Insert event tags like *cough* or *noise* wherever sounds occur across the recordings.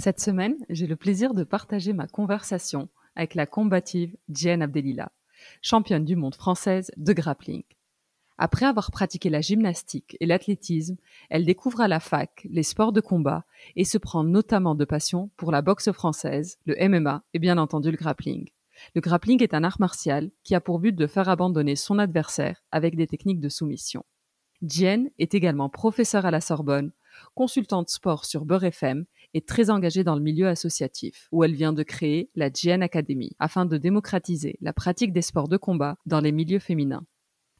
Cette semaine, j'ai le plaisir de partager ma conversation avec la combative Jen Abdelila, championne du monde française de grappling. Après avoir pratiqué la gymnastique et l'athlétisme, elle découvre à la fac les sports de combat et se prend notamment de passion pour la boxe française, le MMA et bien entendu le grappling. Le grappling est un art martial qui a pour but de faire abandonner son adversaire avec des techniques de soumission. Jen est également professeure à la Sorbonne, consultante sport sur Beurre FM et très engagée dans le milieu associatif, où elle vient de créer la Jen Academy afin de démocratiser la pratique des sports de combat dans les milieux féminins.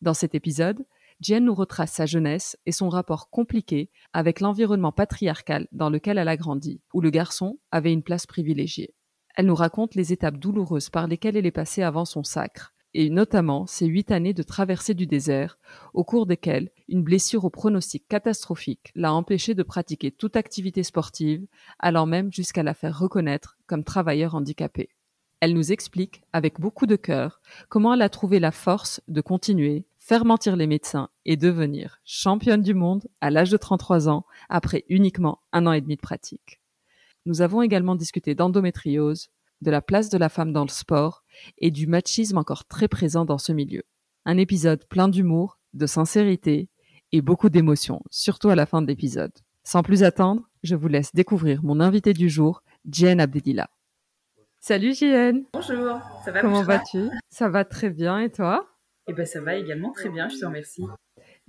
Dans cet épisode, Jen nous retrace sa jeunesse et son rapport compliqué avec l'environnement patriarcal dans lequel elle a grandi, où le garçon avait une place privilégiée. Elle nous raconte les étapes douloureuses par lesquelles elle est passée avant son sacre, et notamment ses huit années de traversée du désert, au cours desquelles une blessure au pronostic catastrophique l'a empêchée de pratiquer toute activité sportive, allant même jusqu'à la faire reconnaître comme travailleur handicapé. Elle nous explique, avec beaucoup de cœur, comment elle a trouvé la force de continuer, faire mentir les médecins et devenir championne du monde à l'âge de 33 ans après uniquement un an et demi de pratique. Nous avons également discuté d'endométriose, de la place de la femme dans le sport et du machisme encore très présent dans ce milieu. Un épisode plein d'humour, de sincérité et beaucoup d'émotions, surtout à la fin de l'épisode. Sans plus attendre, je vous laisse découvrir mon invité du jour, Jen Abdelila. Salut Jen Bonjour, ça va Comment vas-tu? Ça va très bien et toi? Eh ben ça va également très bien, je te remercie.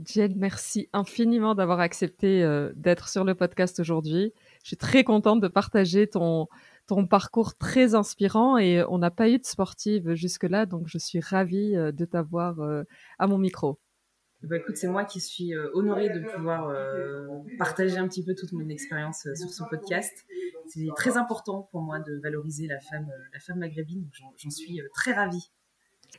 Jen, merci infiniment d'avoir accepté euh, d'être sur le podcast aujourd'hui. Je suis très contente de partager ton, ton parcours très inspirant et on n'a pas eu de sportive jusque-là, donc je suis ravie euh, de t'avoir euh, à mon micro. Bah écoute, c'est moi qui suis euh, honorée de pouvoir partager un petit peu toute mon expérience sur ce podcast. C'est très important pour moi de valoriser la femme, la femme maghrébine, j'en suis très ravie.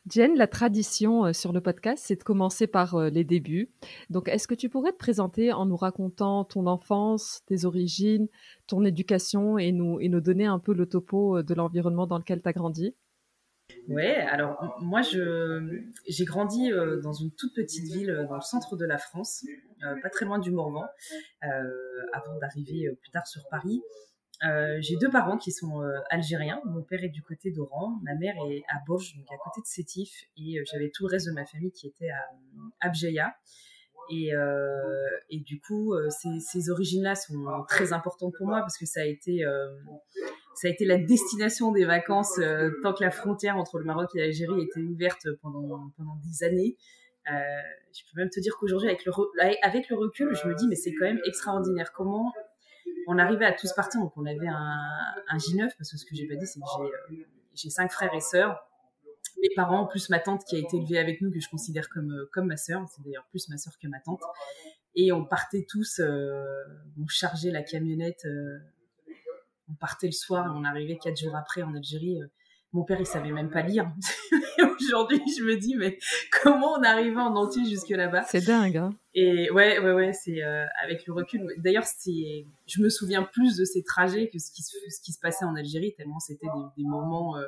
Jen, la tradition euh, sur le podcast, c'est de commencer par euh, les débuts. Donc, est-ce que tu pourrais te présenter en nous racontant ton enfance, tes origines, ton éducation et nous, et nous donner un peu le topo euh, de l'environnement dans lequel tu as grandi? Ouais, alors moi j'ai grandi dans une toute petite ville dans le centre de la France, pas très loin du Morvan, avant d'arriver plus tard sur Paris. Euh, j'ai deux parents qui sont euh, algériens. Mon père est du côté d'Oran, ma mère est à Bourges, donc à côté de Sétif, et euh, j'avais tout le reste de ma famille qui était à Abjeya. Et, du coup, ces, origines-là sont très importantes pour moi parce que ça a été, ça a été la destination des vacances tant que la frontière entre le Maroc et l'Algérie était ouverte pendant, des années. je peux même te dire qu'aujourd'hui, avec le recul, je me dis, mais c'est quand même extraordinaire. Comment on arrivait à tous partir, donc on avait un, un J9, parce que ce que j'ai pas dit, c'est que j'ai, euh, cinq frères et sœurs. Mes parents, plus ma tante qui a été élevée avec nous, que je considère comme, euh, comme ma sœur, c'est d'ailleurs plus ma sœur que ma tante. Et on partait tous, euh, on chargeait la camionnette, on partait le soir, on arrivait quatre jours après en Algérie. Mon père, il savait même pas lire. *laughs* aujourd'hui, je me dis, mais comment on arrivait en entier jusque là-bas? C'est dingue, hein Et ouais, ouais, ouais, c'est euh, avec le recul. D'ailleurs, c'est, je me souviens plus de ces trajets que ce qui, ce qui se passait en Algérie, tellement c'était des, moments euh,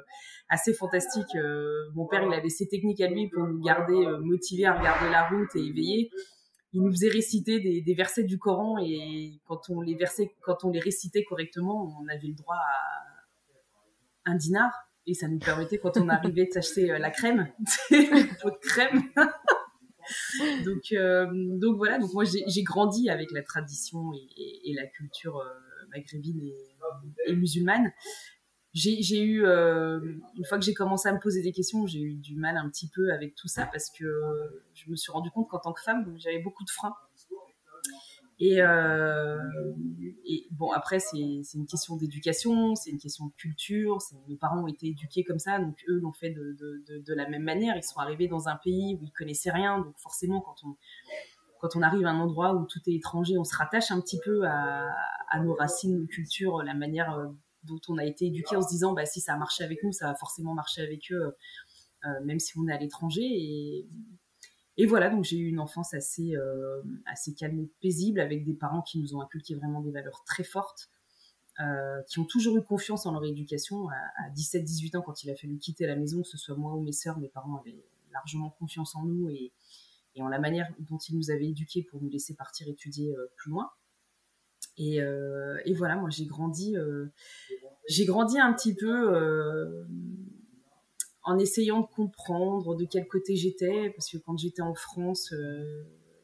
assez fantastiques. Euh, mon père, il avait ses techniques à lui pour nous garder motivés à regarder la route et éveillés. il nous faisait réciter des, versets du Coran et quand on les versait, quand on les récitait correctement, on avait le droit à un dinar et ça nous permettait quand on arrivait de s'acheter la crème, *laughs* une pot de crème. *laughs* donc, donc voilà, donc moi j'ai grandi avec la tradition et, la culture maghrébine et musulmane j'ai eu, euh, une fois que j'ai commencé à me poser des questions, j'ai eu du mal un petit peu avec tout ça parce que je me suis rendu compte qu'en tant que femme, j'avais beaucoup de freins. Et, euh, et bon, après, c'est une question d'éducation, c'est une question de culture. Mes parents ont été éduqués comme ça, donc eux l'ont fait de, de, la même manière. Ils sont arrivés dans un pays où ils connaissaient rien, donc forcément, quand on, quand on arrive à un endroit où tout est étranger, on se rattache un petit peu à, nos racines, nos cultures, la manière euh, dont on a été éduqué en se disant bah, si ça a marché avec nous, ça va forcément marcher avec eux, euh, même si on est à l'étranger. Et voilà, donc j'ai eu une enfance assez, euh, assez calme et paisible avec des parents qui nous ont inculqué vraiment des valeurs très fortes. Euh, qui ont toujours eu confiance en leur éducation. À, 17-18 ans, quand il a fallu quitter la maison, que ce soit moi ou mes sœurs, mes parents avaient largement confiance en nous et, en la manière dont ils nous avaient éduqués pour nous laisser partir étudier plus loin. Et, euh, et, voilà, moi j'ai grandi, euh, j'ai grandi un petit peu euh, en essayant de comprendre de quel côté j'étais, parce que quand j'étais en France,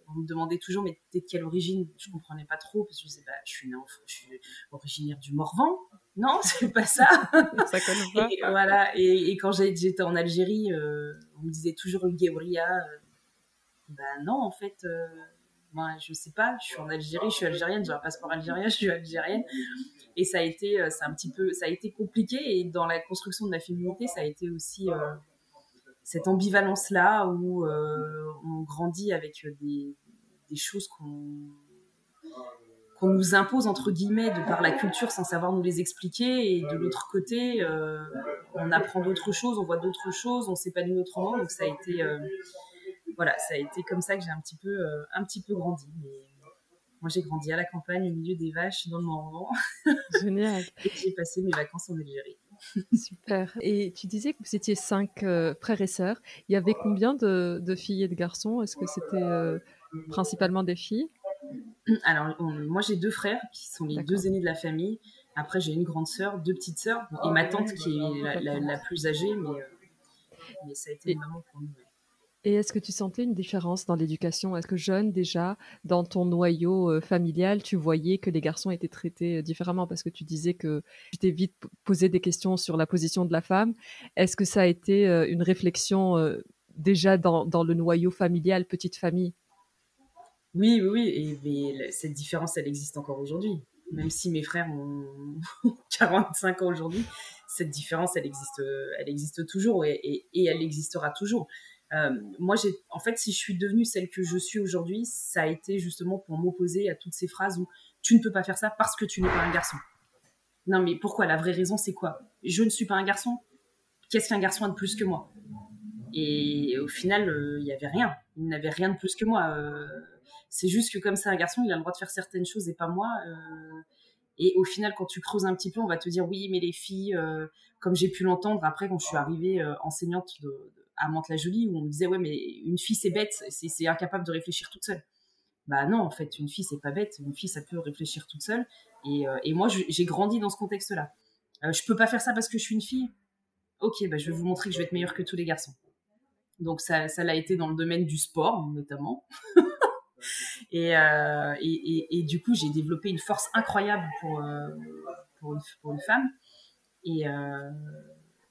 on me demandait toujours mais t'es de quelle origine? Je comprenais pas trop parce que je disais bah je suis je suis originaire du Morvan. Non, *laughs* c'est pas ça. ça connaît pas. Et, voilà. Et, quand j'étais en Algérie, on me disait toujours une Guébria. ben non, en fait, moi, je sais pas, je suis en Algérie, je suis algérienne, j'ai un passeport algérien, *laughs* je suis algérienne. Et ça a été, euh, c'est un petit peu, ça a été compliqué. Et dans la construction de ma féminité, ça a été aussi euh, cette ambivalence-là où euh, on grandit avec des, des choses qu'on qu'on nous impose entre guillemets de par la culture sans savoir nous les expliquer et de l'autre côté on apprend d'autres choses on voit d'autres choses on s'épanouit autrement donc ça a été voilà, ça a été comme ça que j'ai un petit peu, euh, un petit peu grandi. Mais moi, j'ai grandi à la campagne, au milieu des vaches, dans le Morvan. *laughs* Génial. et j'ai passé mes vacances en Algérie. Super. Et tu disais que vous étiez cinq euh, frères et sœurs. Il y avait combien de, filles et de garçons? Est-ce que c'était euh, principalement des filles? Alors, moi, j'ai deux frères qui sont les deux aînés de la famille. Après, j'ai une grande sœur, deux petites sœurs et ma tante qui est la, plus âgée, mais, mais, ça a été maman pour nous. Et est-ce que tu sentais une différence dans l'éducation? Est-ce que jeune déjà, dans ton noyau euh, familial, tu voyais que les garçons étaient traités euh, différemment? Parce que tu disais que tu t'es vite posé des questions sur la position de la femme. Est-ce que ça a été euh, une réflexion déjà dans, le noyau familial, petite famille? Oui, oui, oui. Et, cette différence, elle existe encore aujourd'hui. Même si mes frères ont *laughs* 45 ans aujourd'hui, cette différence, elle existe, elle existe toujours et elle existera toujours. Euh, moi, j'ai, en fait, si je suis devenue celle que je suis aujourd'hui, ça a été justement pour m'opposer à toutes ces phrases où tu ne peux pas faire ça parce que tu n'es pas un garçon. Non, mais pourquoi? La vraie raison, c'est quoi? Je ne suis pas un garçon. Qu'est-ce qu'un garçon a de plus que moi? Et au final, il euh, n'y avait rien. Il n'avait rien de plus que moi. Euh, c'est juste que comme c'est un garçon, il a le droit de faire certaines choses et pas moi. et au final, quand tu creuses un petit peu, on va te dire oui, mais les filles, comme j'ai pu l'entendre après quand je suis arrivée enseignante de, à Mantes-la-Jolie où on me disait ouais mais une fille c'est bête, c'est incapable de réfléchir toute seule. Bah non en fait une fille c'est pas bête, une fille ça peut réfléchir toute seule et, euh, moi j'ai grandi dans ce contexte-là. Euh, je peux pas faire ça parce que je suis une fille. Ok bah je vais vous montrer que je vais être meilleure que tous les garçons. Donc ça l'a été dans le domaine du sport notamment. *laughs* Euh, et, et, du coup j'ai développé une force incroyable pour pour, une, femme et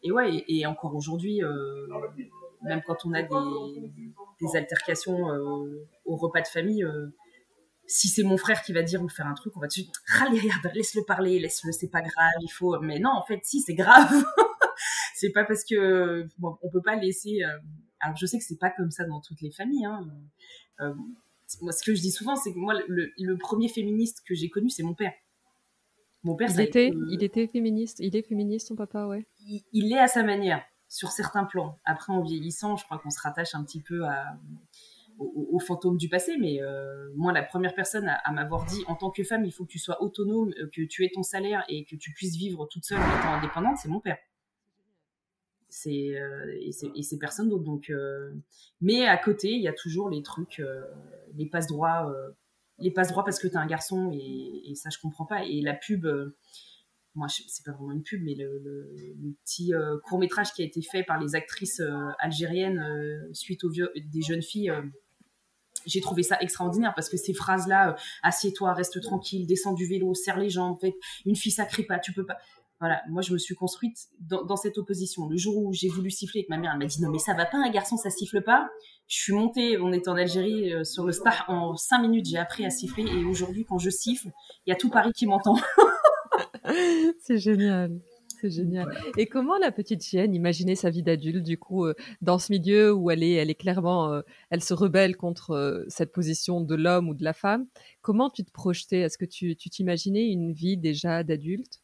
et ouais, et, encore aujourd'hui, même quand on a des, altercations euh, au repas de famille, euh, si c'est mon frère qui va dire ou faire un truc, on va dire allez, regarde, laisse-le parler, laisse-le, c'est pas grave, il faut. Mais non, en fait, si, c'est grave. *laughs* c'est pas parce que bon, on peut pas laisser. alors, je sais que c'est pas comme ça dans toutes les familles. Hein. moi, ce que je dis souvent, c'est que moi, le premier féministe que j'ai connu, c'est mon père. Mon père, il était, il était féministe. Il est féministe, ton papa, ouais. Il, est à sa manière, sur certains plans. Après, en vieillissant, je crois qu'on se rattache un petit peu à, au, fantôme du passé. Mais euh, moi, la première personne à, m'avoir dit, en tant que femme, il faut que tu sois autonome, euh, que tu aies ton salaire et que tu puisses vivre toute seule en étant indépendante, c'est mon père. c'est et c'est personne d'autre. Donc, mais à côté, il y a toujours les trucs, les passe droits, les passe droits parce que tu es un garçon et, ça je comprends pas. Et la pub moi c'est pas vraiment une pub mais le, petit court métrage qui a été fait par les actrices algériennes suite au vieux des jeunes filles j'ai trouvé ça extraordinaire parce que ces phrases-là, euh, assieds-toi, reste tranquille, descends du vélo, serre les jambes, fait, une fille ça crie pas, tu peux pas. Voilà, moi je me suis construite dans, cette opposition. Le jour où j'ai voulu siffler avec ma mère, elle m'a dit non mais ça va pas un garçon, ça siffle pas. Je suis montée, on était en Algérie euh, sur le star en cinq minutes, j'ai appris à siffler et aujourd'hui quand je siffle, il y a tout Paris qui m'entend. *laughs* *laughs* C'est génial. C'est génial. Et comment la petite chienne imaginait sa vie d'adulte, du coup, euh, dans ce milieu où elle est, elle est clairement, euh, elle se rebelle contre euh, cette position de l'homme ou de la femme? Comment tu te projetais? Est-ce que tu t'imaginais une vie déjà d'adulte?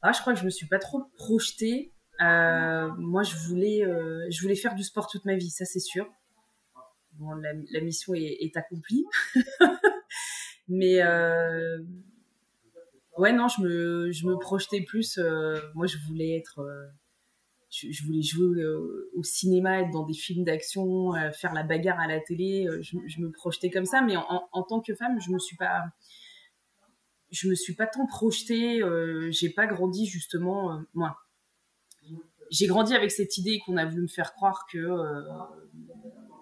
Ah, je crois que je me suis pas trop projetée. moi, je voulais, je voulais faire du sport toute ma vie, ça c'est sûr. Bon, la, mission est, est accomplie. *laughs* Mais ouais, non, je me, je me projetais plus. Euh, moi, je voulais être. Euh, je, voulais jouer euh, au cinéma, être dans des films d'action, faire la bagarre à la télé. Je, me projetais comme ça, mais en, en, tant que femme, je me suis pas. Je me suis pas tant projetée. j'ai pas grandi justement. moi, j'ai grandi avec cette idée qu'on a voulu me faire croire que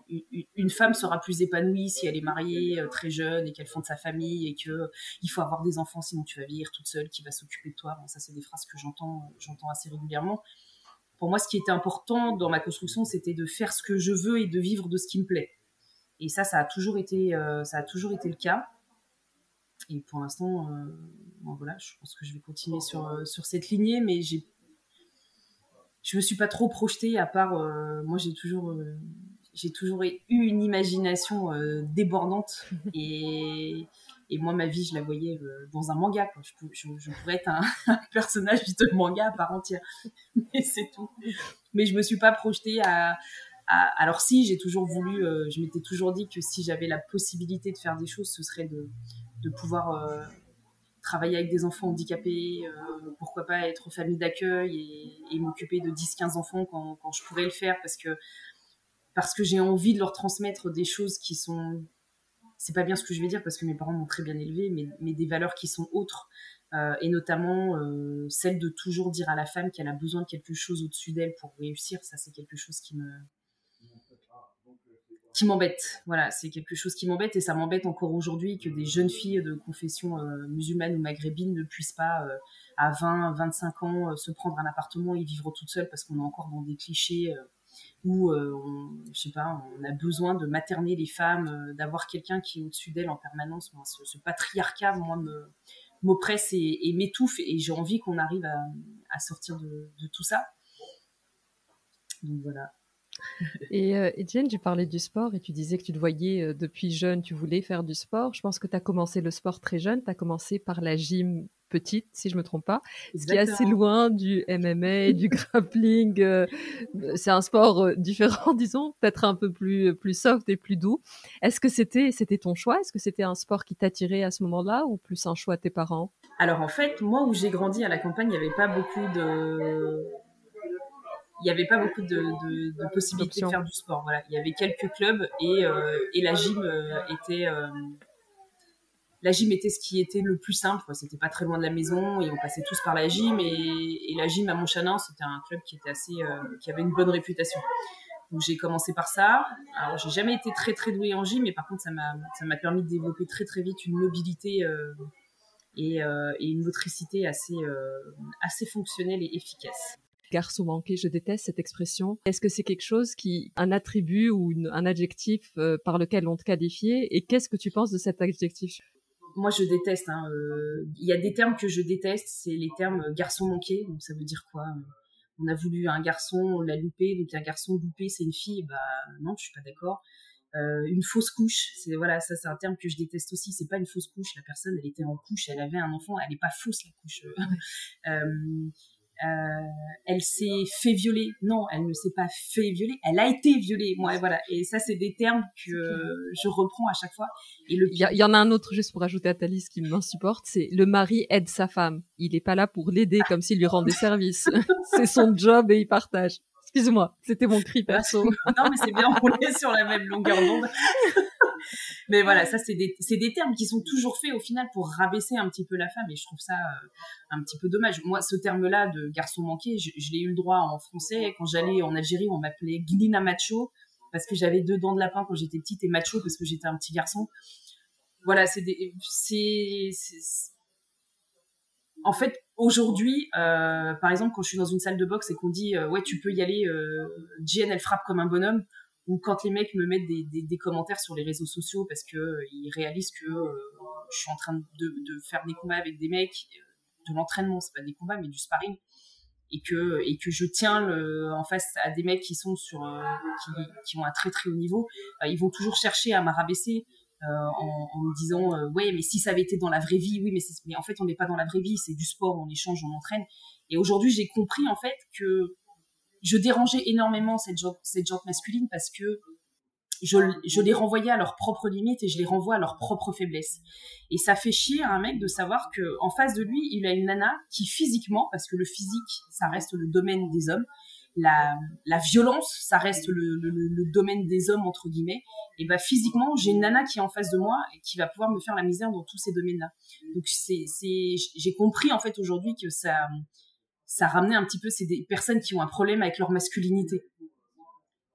une femme sera plus épanouie si elle est mariée euh, très jeune et qu'elle fonde sa famille et que euh, il faut avoir des enfants sinon tu vas vieillir toute seule qui va s'occuper de toi. ça c'est des phrases que j'entends euh, j'entends assez régulièrement. Pour moi ce qui était important dans ma construction c'était de faire ce que je veux et de vivre de ce qui me plaît. Et ça ça a toujours été ça a toujours été le cas. Et pour l'instant voilà, je pense que je vais continuer sur sur cette lignée mais j'ai je me suis pas trop projetée à part moi j'ai toujours j'ai toujours eu une imagination euh, débordante *laughs* et, et, moi ma vie je la voyais euh, dans un manga Je, je, pourrais être *laughs* un, personnage de manga à part entière. *laughs* Mais c'est tout. Mais je me suis pas projetée à, alors si j'ai toujours voulu euh, je m'étais toujours dit que si j'avais la possibilité de faire des choses ce serait de, de pouvoir travailler avec des enfants handicapés, pourquoi pas être famille d'accueil et, et m'occuper de 10-15 enfants quand, quand, je pourrais le faire parce que parce que j'ai envie de leur transmettre des choses qui sont c'est pas bien ce que je vais dire parce que mes parents m'ont très bien élevé mais, des valeurs qui sont autres euh, et notamment euh, celle de toujours dire à la femme qu'elle a besoin de quelque chose au-dessus d'elle pour réussir ça c'est quelque chose qui me qui m'embête. Voilà c'est quelque chose qui m'embête et ça m'embête encore aujourd'hui que des jeunes filles de confession euh, musulmane ou maghrébine ne puissent pas à 20 25 ans se prendre un appartement et vivre toute seule parce qu'on est encore dans des clichés où euh, on, je sais pas, on a besoin de materner les femmes, euh, d'avoir quelqu'un qui est au-dessus d'elles en permanence. ce, patriarcat, moi, me m'oppresse et, m'étouffe et j'ai envie qu'on arrive à, sortir de, tout ça. Donc voilà. *laughs* Et euh, tu parlais du sport et tu disais que tu te voyais depuis jeune, tu voulais faire du sport. Je pense que tu as commencé le sport très jeune, tu as commencé par la gym petite, si je me trompe pas, ce qui est assez loin du MMA, du *laughs* grappling. Euh, c'est un sport euh, différent, *laughs* disons, peut-être un peu plus plus soft et plus doux. Est-ce que c'était c'était ton choix? Est-ce que c'était un sport qui t'attirait à ce moment-là ou plus un choix de tes parents? Alors en fait, moi où j'ai grandi à la campagne, il n'y avait pas beaucoup de il n'y avait pas beaucoup de, possibilités de faire du sport. Voilà. Il y avait quelques clubs et, euh, et la gym était, la gym était ce qui était le plus simple. C'était pas très loin de la maison et on passait tous par la gym. Et, la gym à Montchanin, c'était un club qui était assez, euh, qui avait une bonne réputation. Donc j'ai commencé par ça. Alors j'ai jamais été très très douée en gym, mais par contre ça m'a ça m'a permis de développer très très vite une mobilité euh, et, euh, et, une motricité assez assez fonctionnelle et efficace. Garçon manqué, je déteste cette expression. Est-ce que c'est quelque chose qui, un attribut ou un adjectif par lequel on te qualifiait? Et qu'est-ce que tu penses de cet adjectif? Moi je déteste. Hein, euh, il y a des termes que je déteste, c'est les termes garçon manqué. Donc ça veut dire quoi? Euh, On a voulu un garçon, on l'a loupé. Donc un garçon loupé, c'est une fille. Bah non, je suis pas d'accord. Euh, une fausse couche, c'est voilà, ça c'est un terme que je déteste aussi. C'est pas une fausse couche. La personne, elle était en couche, elle avait un enfant, elle n'est pas fausse la couche. Euh, elle s'est fait violer. Non, elle ne s'est pas fait violer. Elle a été violée. Moi, voilà. Et ça, c'est des termes que je reprends à chaque fois. Et le... il, y en a un autre juste pour ajouter à ta liste qui m'insupporte, c'est le mari aide sa femme. Il est pas là pour l'aider comme s'il lui rendait service. *laughs* c'est son job et il partage. Excuse-moi, c'était mon cri perso. non, mais c'est bien, on est sur la même longueur d'onde. *laughs* mais voilà, ça, c'est des, des, termes qui sont toujours faits au final pour rabaisser un petit peu la femme et je trouve ça euh, un petit peu dommage. Moi, ce terme-là de garçon manqué, je, l'ai eu le droit en français. Quand j'allais en Algérie, on m'appelait Glina Macho parce que j'avais deux dents de lapin quand j'étais petite et macho parce que j'étais un petit garçon. Voilà, c'est c'est, en fait, aujourd'hui, euh, par exemple, quand je suis dans une salle de boxe et qu'on dit euh, ouais, tu peux y aller, euh, Jen, elle frappe comme un bonhomme, ou quand les mecs me mettent des, commentaires sur les réseaux sociaux parce que ils réalisent que je suis en train de, faire des combats avec des mecs, de l'entraînement, c'est pas des combats, mais du sparring, et que et que je tiens en face à des mecs qui sont sur qui, qui, ont un très très haut niveau, ils vont toujours chercher à m'arabaisser euh, en, me disant euh, ouais mais si ça avait été dans la vraie vie oui mais, mais en fait on n'est pas dans la vraie vie c'est du sport on échange on entraîne. Et aujourd'hui j'ai compris en fait que je dérangeais énormément cette gente masculine parce que je, je, les renvoyais à leurs propres limites et je les renvoie à leurs propres faiblesses. Et ça fait chier à un mec de savoir que en face de lui, il a une nana qui physiquement, parce que le physique, ça reste le domaine des hommes, la, la violence, ça reste le, le, domaine des hommes entre guillemets. Et bah physiquement, j'ai une nana qui est en face de moi et qui va pouvoir me faire la misère dans tous ces domaines-là. Donc c'est, j'ai compris en fait aujourd'hui que ça, ça ramenait un petit peu c'est des personnes qui ont un problème avec leur masculinité.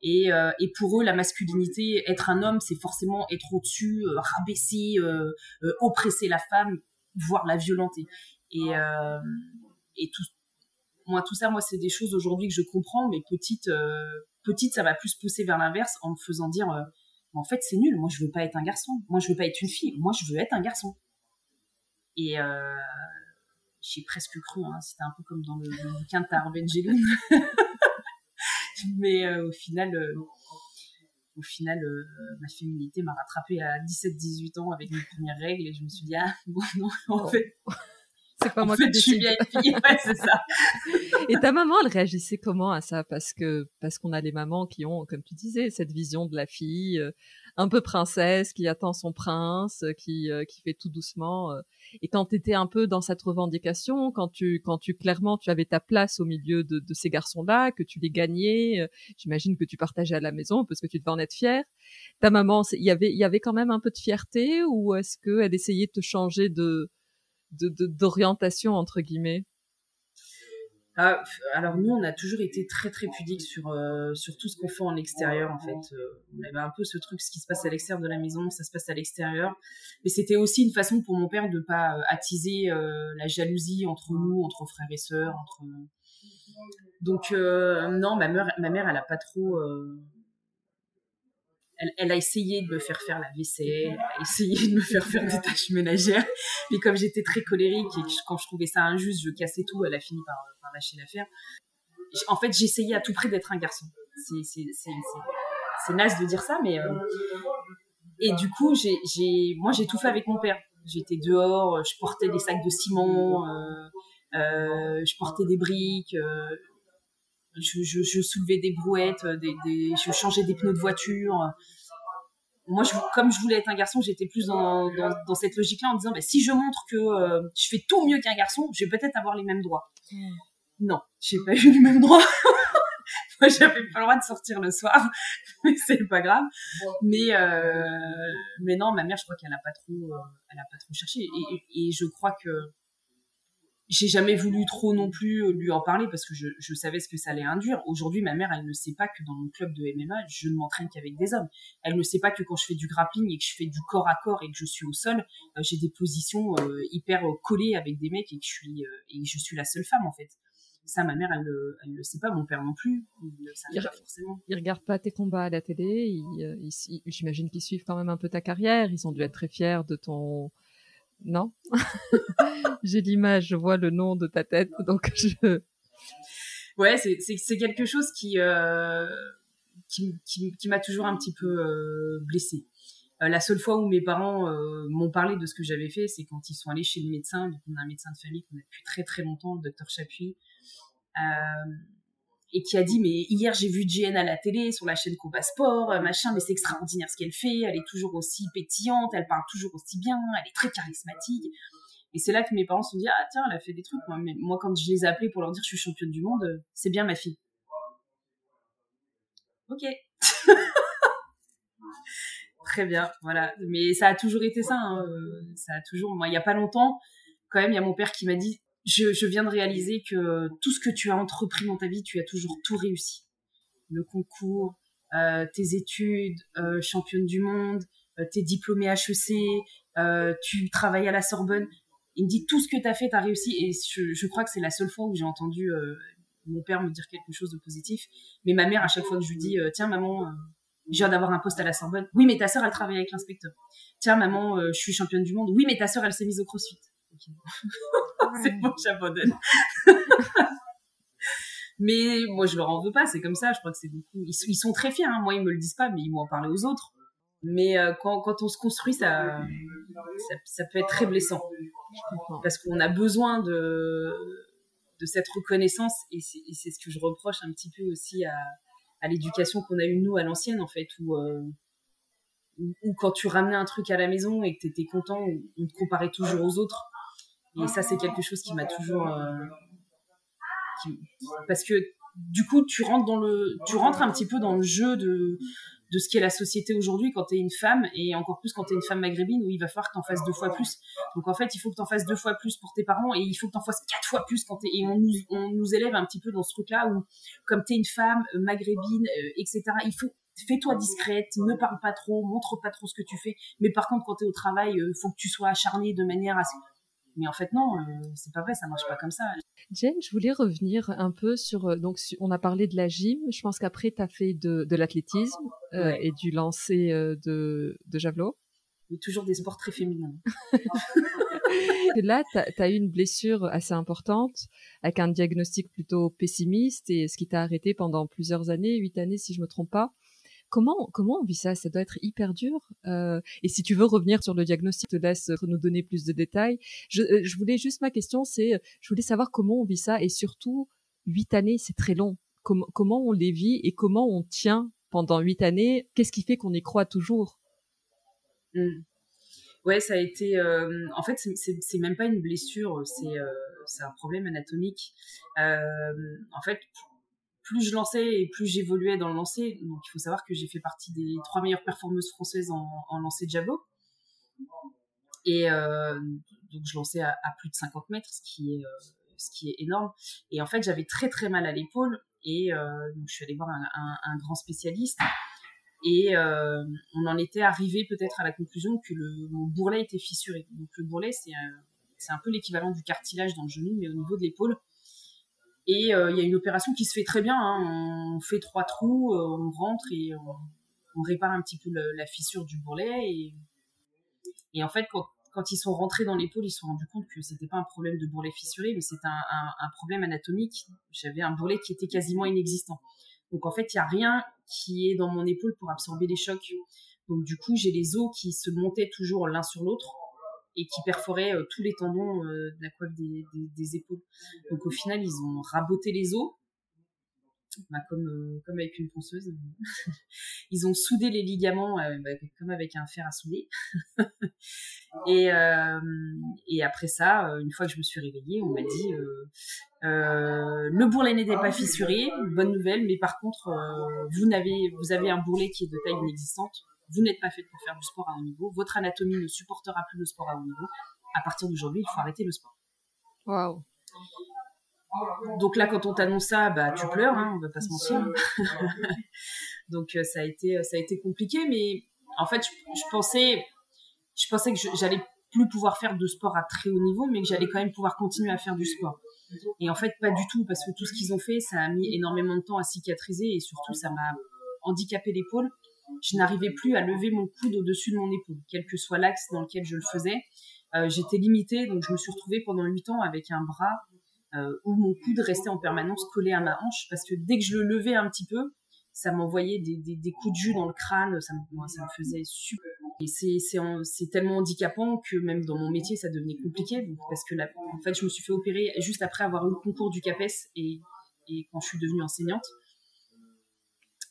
Et, euh, et pour eux, la masculinité, être un homme, c'est forcément être au-dessus, euh, rabaisser, euh, euh, oppresser la femme, voire la violenter. Et, et tout, moi, tout ça, moi, c'est des choses aujourd'hui que je comprends, mais petite, petite, ça va plus pousser vers l'inverse en me faisant dire, en fait, c'est nul. Moi, je veux pas être un garçon. Moi, je veux pas être une fille. Moi, je veux être un garçon. Et j'ai presque cru. Hein, C'était un peu comme dans le, bouquin de Tarven *laughs* mais euh, au final, au final, ma féminité m'a rattrapée à 17-18 ans avec mes premières règles et je me suis dit ah bon non en fait *laughs* c'est pas moi qui décide. c'est ça. *laughs* Et ta maman, elle réagissait comment à ça? Parce que parce qu'on a des mamans qui ont, comme tu disais, cette vision de la fille euh, un peu princesse qui attend son prince, euh, qui euh, qui fait tout doucement. Et quand tu étais un peu dans cette revendication, quand tu quand tu clairement tu avais ta place au milieu de, de ces garçons-là, que tu les gagnais, j'imagine que tu partageais à la maison parce que tu devais en être fière. Ta maman, il y avait il y avait quand même un peu de fierté ou est-ce qu'elle essayait de te changer de d'orientation entre guillemets? Ah, alors nous, on a toujours été très très pudiques sur euh, tout ce qu'on fait en extérieur en fait. Euh, on avait un peu ce truc, ce qui se passe à l'extérieur de la maison, ça se passe à l'extérieur. Mais c'était aussi une façon pour mon père de pas euh, attiser la jalousie entre nous, entre frères et sœurs, entre. Donc non, ma mère, ma mère, elle a pas trop elle, a essayé de me faire faire la vaisselle, elle a essayé de me faire faire des tâches ménagères. Mais comme j'étais très colérique et que quand je trouvais ça injuste, je cassais tout, elle a fini par, lâcher l'affaire. En fait, j'essayais à tout prix d'être un garçon. C'est naze de dire ça, mais... Euh, et du coup, j'ai, moi, j'ai tout fait avec mon père. J'étais dehors, je portais des sacs de ciment, euh, euh, je portais des briques, je, je, je, soulevais des brouettes, euh, des, des, je changeais des pneus de voiture. Moi, je, comme je voulais être un garçon, j'étais plus dans, dans, dans, cette logique-là en disant, bah, si je montre que euh, je fais tout mieux qu'un garçon, je vais peut-être avoir les mêmes droits. Hmm. Non, j'ai pas eu les mêmes droits. *laughs* Moi, j'avais pas le droit de sortir le soir, *laughs* mais c'est pas grave. Mais euh, mais non, ma mère, je crois qu'elle a pas trop, euh, elle a pas trop cherché. Et, et je crois que j'ai jamais voulu trop non plus euh, lui en parler parce que je, je savais ce que ça allait induire. Aujourd'hui, ma mère, elle ne sait pas que dans mon club de MMA, je ne m'entraîne qu'avec des hommes. Elle ne sait pas que quand je fais du grappling et que je fais du corps à corps et que je suis au sol, euh, j'ai des positions euh, hyper collées avec des mecs et que je suis et je suis la seule femme en fait. Ça, ma mère, elle le, elle le sait pas, mon père non plus. Il ne savait pas forcément. Ils regardent pas tes combats à la télé. J'imagine qu'ils suivent quand même un peu ta carrière. Ils ont dû être très fiers de ton non? *laughs* J'ai l'image, je vois le nom de ta tête, donc je. Ouais, c'est quelque chose qui, euh, qui, qui, m'a toujours un petit peu euh, blessée. Euh, la seule fois où mes parents m'ont parlé de ce que j'avais fait, c'est quand ils sont allés chez le médecin. Donc, on a un médecin de famille qu'on a depuis très très longtemps, le docteur Chapuis. Et qui a dit mais hier j'ai vu Jen à la télé sur la chaîne Combat Sport, machin, mais c'est extraordinaire ce qu'elle fait, elle est toujours aussi pétillante, elle parle toujours aussi bien, elle est très charismatique. Et c'est là que mes parents se sont dit ah tiens elle a fait des trucs moi. Mais moi quand je les ai appelés pour leur dire je suis championne du monde, c'est bien ma fille. Ok. *laughs* Très bien, voilà. Mais ça a toujours été ça. Hein. Ça a toujours. Moi, il y a pas longtemps, quand même, il y a mon père qui m'a dit je, je, viens de réaliser que tout ce que tu as entrepris dans ta vie, tu as toujours tout réussi. Le concours, euh, tes études, euh, championne du monde, euh, tes diplômés HEC, euh, tu travailles à la Sorbonne. Il me dit tout ce que tu as fait, tu as réussi. Et je, je crois que c'est la seule fois où j'ai entendu euh, mon père me dire quelque chose de positif. Mais ma mère, à chaque fois que je lui dis, euh, tiens maman, je viens d'avoir un poste à la Sorbonne. Oui, mais ta sœur, elle travaille avec l'inspecteur. Tiens maman, je suis championne du monde. Oui, mais ta sœur, elle s'est mise au crossfit. *laughs* c'est bon, j'abandonne. *laughs* mais moi, je leur en veux pas, c'est comme ça. Je crois que c'est beaucoup. Ils, sont très fiers. Hein. Moi, ils me le disent pas, mais ils vont en parler aux autres. Mais euh, quand, quand, on se construit, ça, ça, ça, peut être très blessant. Parce qu'on a besoin de, de cette reconnaissance. Et c'est ce que je reproche un petit peu aussi à, à l'éducation qu'on a eue, nous, à l'ancienne, en fait, où, euh, où, quand tu ramenais un truc à la maison et que tu étais content, on te comparait toujours aux autres. Et ça, c'est quelque chose qui m'a toujours. Euh, parce que du coup, tu rentres dans le, tu rentres un petit peu dans le jeu de de ce qu'est la société aujourd'hui quand tu es une femme et encore plus quand tu es une femme maghrébine où il va falloir que tu en fasses deux fois plus. Donc en fait, il faut que tu en fasses deux fois plus pour tes parents et il faut que tu en fasses quatre fois plus quand tu et on nous élève un petit peu dans ce truc-là où comme tu es une femme euh, maghrébine euh, etc. Il faut fais-toi discrète, ne parle pas trop, montre pas trop ce que tu fais. Mais par contre, quand tu es au travail, il faut que tu sois acharné de manière à mais en fait, non, euh, c'est pas vrai, ça marche pas comme ça. Jen, je voulais revenir un peu sur. Euh, donc, on a parlé de la gym. Je pense qu'après, tu as fait de, de l'athlétisme euh, et du lancer de, de javelot. Oui, toujours des sports très féminins. *laughs* là, tu as, eu une blessure assez importante, avec un diagnostic plutôt pessimiste, et ce qui t'a arrêté pendant plusieurs années, huit années si je me trompe pas. Comment comment on vit ça? Ça doit être hyper dur. Euh, et si tu veux revenir sur le diagnostic, je te laisse nous donner plus de détails. Je, euh, je voulais juste ma question, c'est je voulais savoir comment on vit ça et surtout huit années, c'est très long. Comment on les vit et comment on tient pendant huit années? Qu'est-ce qui fait qu'on y croit toujours? Mmh. Ouais, ça a été. Euh, en fait, c'est même pas une blessure, c'est euh, un problème anatomique. Euh, en fait, plus je lançais et plus j'évoluais dans le lancer. Donc il faut savoir que j'ai fait partie des trois meilleures performeuses françaises en, en lancer de javelot. Et euh, donc je lançais à, plus de 50 mètres, ce qui est euh, ce qui est énorme. Et en fait j'avais très très mal à l'épaule et euh, je suis allée voir un, grand spécialiste. Et on en était arrivé peut-être à la conclusion que le, mon bourrelet était fissuré. Donc le bourrelet, c'est un peu l'équivalent du cartilage dans le genou, mais au niveau de l'épaule. Et euh, il y a une opération qui se fait très bien. Hein. On fait trois trous, euh, on rentre et on, répare un petit peu la fissure du bourrelet. Et, en fait, quand, ils sont rentrés dans l'épaule, ils se sont rendus compte que c'était pas un problème de bourrelet fissuré, mais c'était un, un, un, problème anatomique. J'avais un bourrelet qui était quasiment inexistant. Donc en fait, il y a rien qui est dans mon épaule pour absorber les chocs. Donc du coup, j'ai les os qui se montaient toujours l'un sur l'autre et qui perforait euh, tous les tendons euh, de la coiffe des, des, épaules. Donc au final, ils ont raboté les os, bah, comme, euh, comme avec une ponceuse. *laughs* ils ont soudé les ligaments bah, comme avec un fer à souder. et, et après ça, une fois que je me suis réveillée, on m'a dit le bourrelet n'était pas fissuré, bonne nouvelle, mais par contre, vous, n'avez, vous avez un bourrelet qui est de taille inexistante vous n'êtes pas fait pour faire du sport à haut niveau, votre anatomie ne supportera plus le sport à haut niveau. À partir d'aujourd'hui, il faut arrêter le sport. Waouh. Donc là, quand on t'annonce ça, bah tu pleures, hein, on va pas se mentir. *laughs* Donc euh, ça a été ça a été compliqué, mais en fait, je, pensais je pensais que j'allais plus pouvoir faire de sport à très haut niveau, mais que j'allais quand même pouvoir continuer à faire du sport. Et en fait, pas du tout, parce que tout ce qu'ils ont fait, ça a mis énormément de temps à cicatriser et surtout, ça m'a handicapé l'épaule je n'arrivais plus à lever mon coude au-dessus de mon épaule, quel que soit l'axe dans lequel je le faisais. Euh, j'étais limitée, donc je me suis retrouvée pendant huit ans avec un bras euh, où mon coude restait en permanence collé à ma hanche, parce que dès que je le levais un petit peu, ça m'envoyait des, coups de jus dans le crâne, ça me, faisait super. Et c'est tellement handicapant que même dans mon métier, ça devenait compliqué, parce que en fait, je me suis fait opérer juste après avoir eu le concours du CAPES, et et quand je suis devenue enseignante.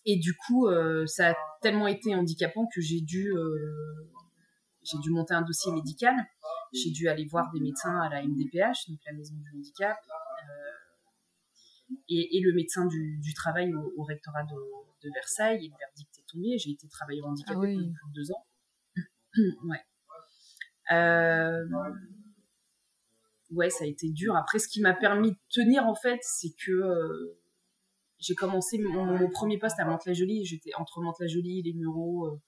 Et du coup, ça a tellement été handicapant que j'ai dû, j'ai dû monter un dossier médical. J'ai dû aller voir des médecins à la MDPH, donc la maison du handicap, et, le médecin du, travail au, rectorat de, Versailles. Et le verdict est tombé. J'ai été travailleur handicapé ah pendant plus de deux ans. *clears throat* ouais. Euh, ouais, ça a été dur. Après, ce qui m'a permis de tenir, en fait, c'est que euh, j'ai commencé mon, premier poste à Mantes-la-Jolie. J'étais entre Mantes-la-Jolie, les Mureaux, euh,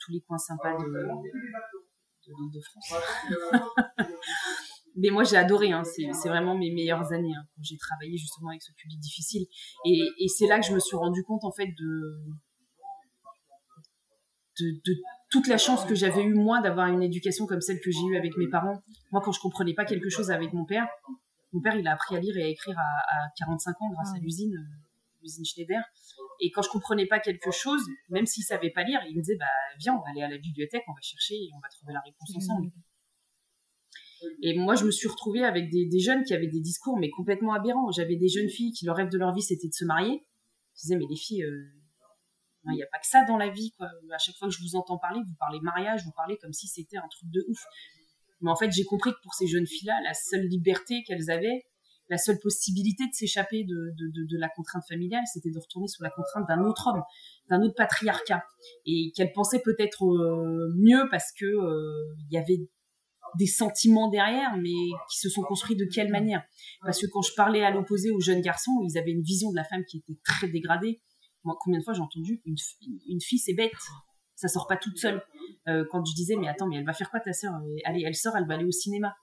tous les coins sympas de, de l'île de France. *laughs* mais moi j'ai adoré, hein. c'est vraiment mes meilleures années hein, quand j'ai travaillé justement avec ce public difficile. Et, et c'est là que je me suis rendu compte en fait de, de, de toute la chance que j'avais eu moi d'avoir une éducation comme celle que j'ai eue avec mes parents. Moi quand je comprenais pas quelque chose avec mon père, mon père il a appris à lire et à écrire à, à 45 ans grâce à l'usine, euh, l'usine Schneider. Et quand je comprenais pas quelque chose, même s'il savait pas lire, il me disait bah viens on va aller à la bibliothèque, on va chercher et on va trouver la réponse mmh. ensemble. Et moi, je me suis retrouvée avec des, jeunes qui avaient des discours, mais complètement aberrants. J'avais des jeunes filles qui, le rêve de leur vie, c'était de se marier. Je disais, mais les filles, euh, il n'y a pas que ça dans la vie, quoi. À chaque fois que je vous entends parler, vous parlez mariage, vous parlez comme si c'était un truc de ouf. Mais en fait, j'ai compris que pour ces jeunes filles-là, la seule liberté qu'elles avaient, la seule possibilité de s'échapper de, la contrainte familiale, c'était de retourner sous la contrainte d'un autre homme, d'un autre patriarcat. Et qu'elles pensaient peut-être euh, mieux parce que euh, il y avait des sentiments derrière, mais qui se sont construits de quelle manière? Parce que quand je parlais à l'opposé aux jeunes garçons, ils avaient une vision de la femme qui était très dégradée. Moi, combien de fois j'ai entendu une, une fille, c'est bête, ça sort pas toute seule. Euh, quand je disais, mais attends, mais elle va faire quoi ta sœur? Allez, elle sort, elle va aller au cinéma.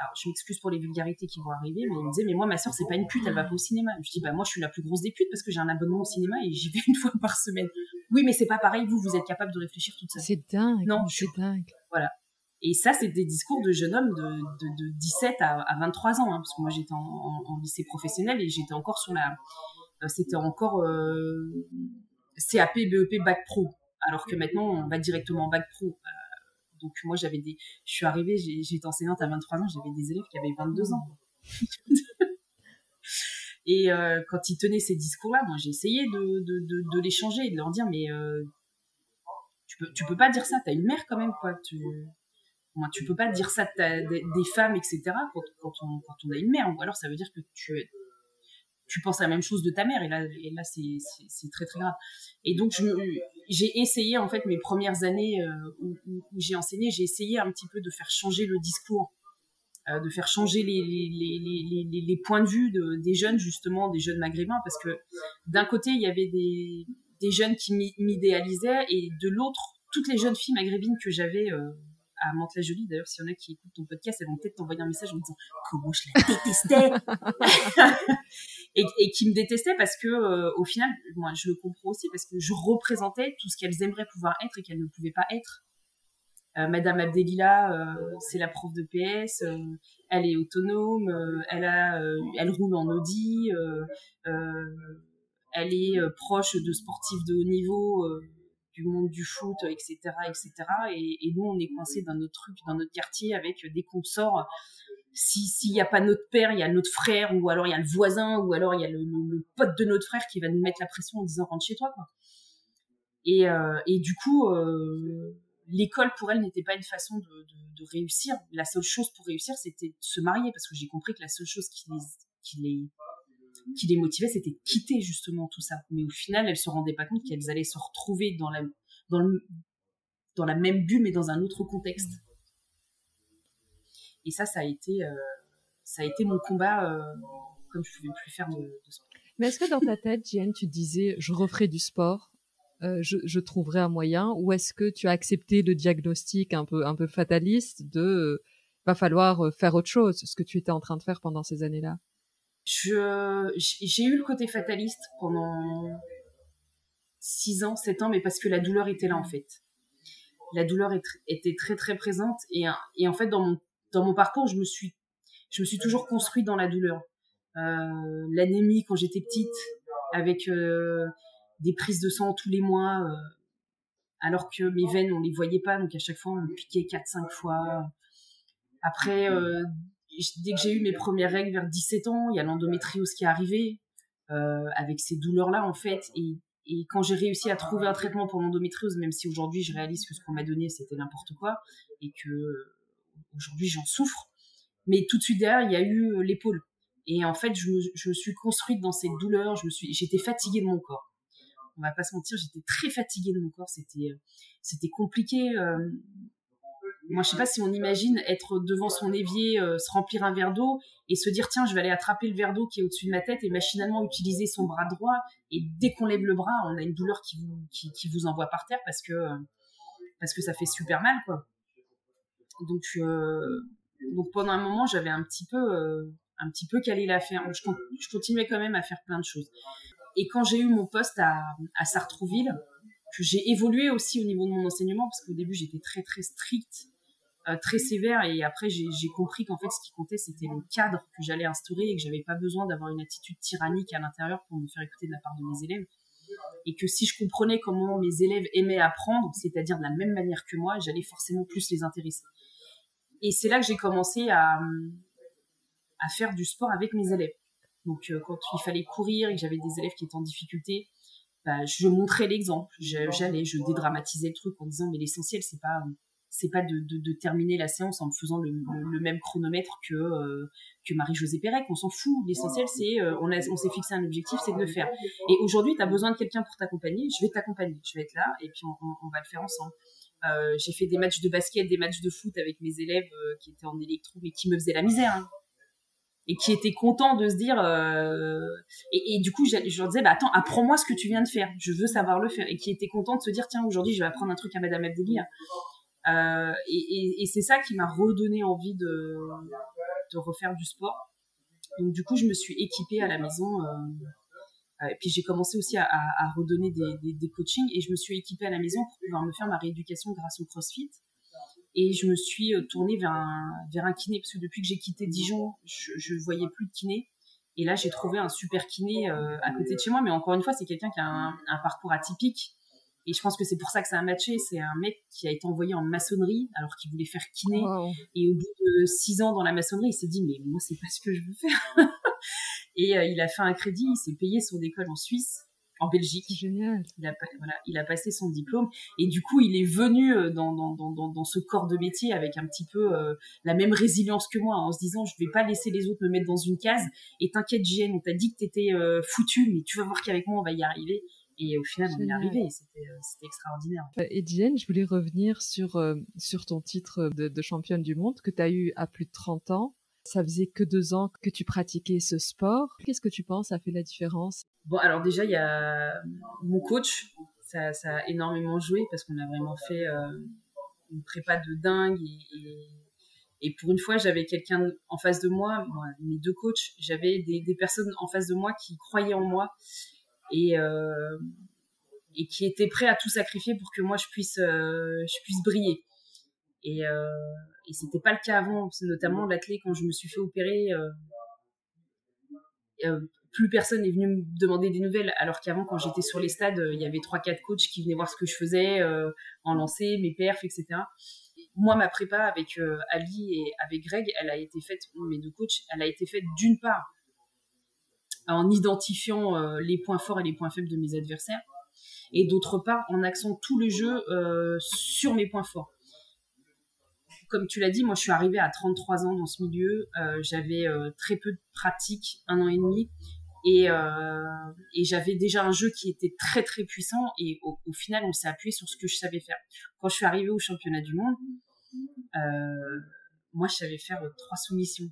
Alors, je m'excuse pour les vulgarités qui vont arriver, mais il me disait, mais moi, ma sœur, c'est pas une pute, elle va pas au cinéma. Je dis, bah, moi, je suis la plus grosse des putes parce que j'ai un abonnement au cinéma et j'y vais *laughs* une fois par semaine. Oui, mais c'est pas pareil, vous, vous êtes capable de réfléchir toute seule. C'est dingue. Non, c'est dingue. Voilà. Et ça, c'est des discours de jeunes hommes de, de, 17 à, à, 23 ans, hein, parce que moi j'étais en, lycée professionnel et j'étais encore sur la, euh, c'était encore euh, CAP, BEP, bac pro, alors que maintenant on va directement en bac pro. Euh, donc moi j'avais des, je suis arrivée, j'étais enseignante à 23 ans, j'avais des élèves qui avaient 22 ans. *laughs* et quand ils tenaient ces discours-là, moi j'ai essayé de, les changer et de leur dire mais tu peux, peux pas dire ça, t'as une mère quand même quoi. Tu, tu peux pas dire ça des, femmes, etc. Quand, on, a une mère. Ou alors ça veut dire que tu, tu penses la même chose de ta mère. Et là, et là c'est très très grave. Et donc j'ai essayé en fait mes premières années euh, où, j'ai enseigné, j'ai essayé un petit peu de faire changer le discours. Euh, de faire changer les, les, points de vue des jeunes, justement, des jeunes maghrébins, parce que d'un côté, il y avait des, jeunes qui m'idéalisaient, et de l'autre, toutes les jeunes filles maghrébines que j'avais euh, à Mantes-la-Jolie. D'ailleurs, s'il y en a qui écoutent ton podcast, elles vont peut-être t'envoyer un message en me disant comment je la détestais *laughs* et, qui me détestaient parce que, euh, au final, moi, je le comprends aussi parce que je représentais tout ce qu'elles aimeraient pouvoir être et qu'elles ne pouvaient pas être. Euh, Madame Abdelila, euh, c'est la prof de PS, elle est autonome, elle a, elle roule en Audi, elle est proche de sportifs de haut niveau du monde du foot, etc., etc. Et, nous, on est coincé dans notre truc, dans notre quartier, avec des consorts. Si s'il n'y a pas notre père, il y a notre frère, ou alors il y a le voisin, ou alors il y a le, pote de notre frère qui va nous mettre la pression en disant rentre chez toi, quoi. Et, euh, du coup, euh, l'école pour elle n'était pas une façon de, réussir. La seule chose pour réussir, c'était de se marier, parce que j'ai compris que la seule chose qui les, qui les qui les motivait, c'était quitter justement tout ça. Mais au final, elles se rendaient pas compte qu'elles allaient se retrouver dans la, dans, le, dans la même bulle, mais dans un autre contexte. Et ça, ça a été, euh, ça a été mon combat, euh, comme je pouvais plus faire de, sport. Mais est-ce que dans ta tête, Jeanne, tu disais, je referai du sport, euh, je, je, trouverai un moyen, ou est-ce que tu as accepté le diagnostic un peu, un peu fataliste de, va falloir faire autre chose, ce que tu étais en train de faire pendant ces années-là? Je j'ai eu le côté fataliste pendant 6 ans, 7 ans, mais parce que la douleur était là en fait. La douleur était très très présente et, et en fait dans mon dans mon parcours, je me suis je me suis toujours construit dans la douleur. Euh, L'anémie quand j'étais petite, avec euh, des prises de sang tous les mois, euh, alors que mes veines on les voyait pas, donc à chaque fois on me piquait 4-5 fois. Après dès que j'ai eu mes premières règles vers 17 ans, il y a l'endométriose qui est arrivée. avec ces douleurs-là en fait. Et, et quand j'ai réussi à trouver un traitement pour l'endométriose, même si aujourd'hui je réalise que ce qu'on m'a donné c'était n'importe quoi et que aujourd'hui j'en souffre, mais tout de suite derrière il y a eu l'épaule. Et en fait, je me, je me suis construite dans cette douleur. Je me suis, j'étais fatiguée de mon corps. On va pas se mentir, j'étais très fatiguée de mon corps. C'était, c'était compliqué. Moi, je sais pas si on imagine être devant son évier, euh, se remplir un verre d'eau et se dire tiens, je vais aller attraper le verre d'eau qui est au-dessus de ma tête et machinalement utiliser son bras droit. Et dès qu'on lève le bras, on a une douleur qui vous, qui, vous envoie par terre parce que, parce que ça fait super mal. Donc, euh, donc pendant un moment, j'avais un petit peu, euh, un petit peu calé l'affaire. Je, je continuais quand même à faire plein de choses. Et quand j'ai eu mon poste à, à Sartrouville, que j'ai évolué aussi au niveau de mon enseignement, parce qu'au début j'étais très très stricte euh, très sévère et après j'ai compris qu'en fait ce qui comptait c'était le cadre que j'allais instaurer et que j'avais pas besoin d'avoir une attitude tyrannique à l'intérieur pour me faire écouter de la part de mes élèves et que si je comprenais comment mes élèves aimaient apprendre, c'est-à-dire de la même manière que moi, j'allais forcément plus les intéresser. Et c'est là que j'ai commencé à, à faire du sport avec mes élèves. Donc euh, quand il fallait courir et que j'avais des élèves qui étaient en difficulté, bah, je montrais l'exemple. J'allais, je dédramatisais le truc en disant mais l'essentiel c'est pas c'est pas de, de, de, terminer la séance en me faisant le, le, même chronomètre que euh, que Marie-Josée Pérec. On s'en fout. L'essentiel, c'est euh, on, a, on s'est fixé un objectif, c'est de le faire. Et aujourd'hui, tu as besoin de quelqu'un pour t'accompagner. Je vais t'accompagner. Je vais être là et puis on, on, va le faire ensemble. Euh, j'ai fait des matchs de basket, des matchs de foot avec mes élèves euh, qui étaient en électro, mais qui me faisaient la misère. Hein. Et qui étaient contents de se dire. Et, et, du coup, je, leur disais, bah, attends, apprends-moi ce que tu viens de faire. Je veux savoir le faire. Et qui étaient contents de se dire, tiens, aujourd'hui, je vais apprendre un truc à Madame Abdelia. Euh, et, c'est ça qui m'a redonné envie de, refaire du sport. Donc du coup, je me suis équipée à la maison. Euh, et puis j'ai commencé aussi à, redonner des, coachings et je me suis équipée à la maison pour pouvoir me faire ma rééducation grâce au CrossFit. Et je me suis euh, tournée vers un, kiné parce que depuis que j'ai quitté Dijon, je, je voyais plus de kiné. Et là, j'ai trouvé un super kiné euh, à côté de chez moi. Mais encore une fois, c'est quelqu'un qui a un, parcours atypique. Et je pense que c'est pour ça que ça a matché. C'est un mec qui a été envoyé en maçonnerie alors qu'il voulait faire kiné. Et au bout de six ans dans la maçonnerie, il s'est dit mais moi c'est pas ce que je veux faire. *laughs* et euh, il a fait un crédit, il s'est payé son école en Suisse, en Belgique. Génial. Il a, voilà, il a passé son diplôme et du coup il est venu euh, dans, dans, dans, dans ce corps de métier avec un petit peu euh, la même résilience que moi en se disant je vais pas laisser les autres me mettre dans une case et t'inquiète Jen, on t'a dit que t'étais euh, foutu mais tu vas voir qu'avec moi on va y arriver. Et au final, on est arrivé. C'était, euh, extraordinaire. Et Diane, je voulais revenir sur, euh, sur ton titre de, de, championne du monde que tu as eu à plus de 30 ans. Ça faisait que deux ans que tu pratiquais ce sport. Qu'est-ce que tu penses? A fait la différence? Bon, alors déjà, il y a mon coach. Ça, ça a énormément joué parce qu'on a vraiment fait euh, une prépa de dingue et, et... Et pour une fois, j'avais quelqu'un en face de moi, moi, mes deux coachs, j'avais des, des, personnes en face de moi qui croyaient en moi et euh, et qui était prêt à tout sacrifier pour que moi je puisse euh, je puisse briller. Et euh, et c'était pas le cas avant notamment la clé quand je me suis fait opérer plus personne n'est venu me demander des nouvelles alors qu'avant quand j'étais sur les stades il y avait trois quatre coachs qui venaient voir ce que je faisais en lancer mes perfs etc moi ma prépa avec Ali et avec Greg elle a été faite mes deux coachs elle a été faite d'une part en identifiant euh, les points forts et les points faibles de mes adversaires, et d'autre part en axant tout le jeu euh, sur mes points forts. Comme tu l'as dit, moi je suis arrivée à 33 ans dans ce milieu, euh, j'avais très peu de pratique, un an et demi, et, j'avais déjà un jeu qui était très très puissant, et au, au final on s'est appuyé sur ce que je savais faire. Quand je suis arrivée au championnat du monde, moi je savais faire trois soumissions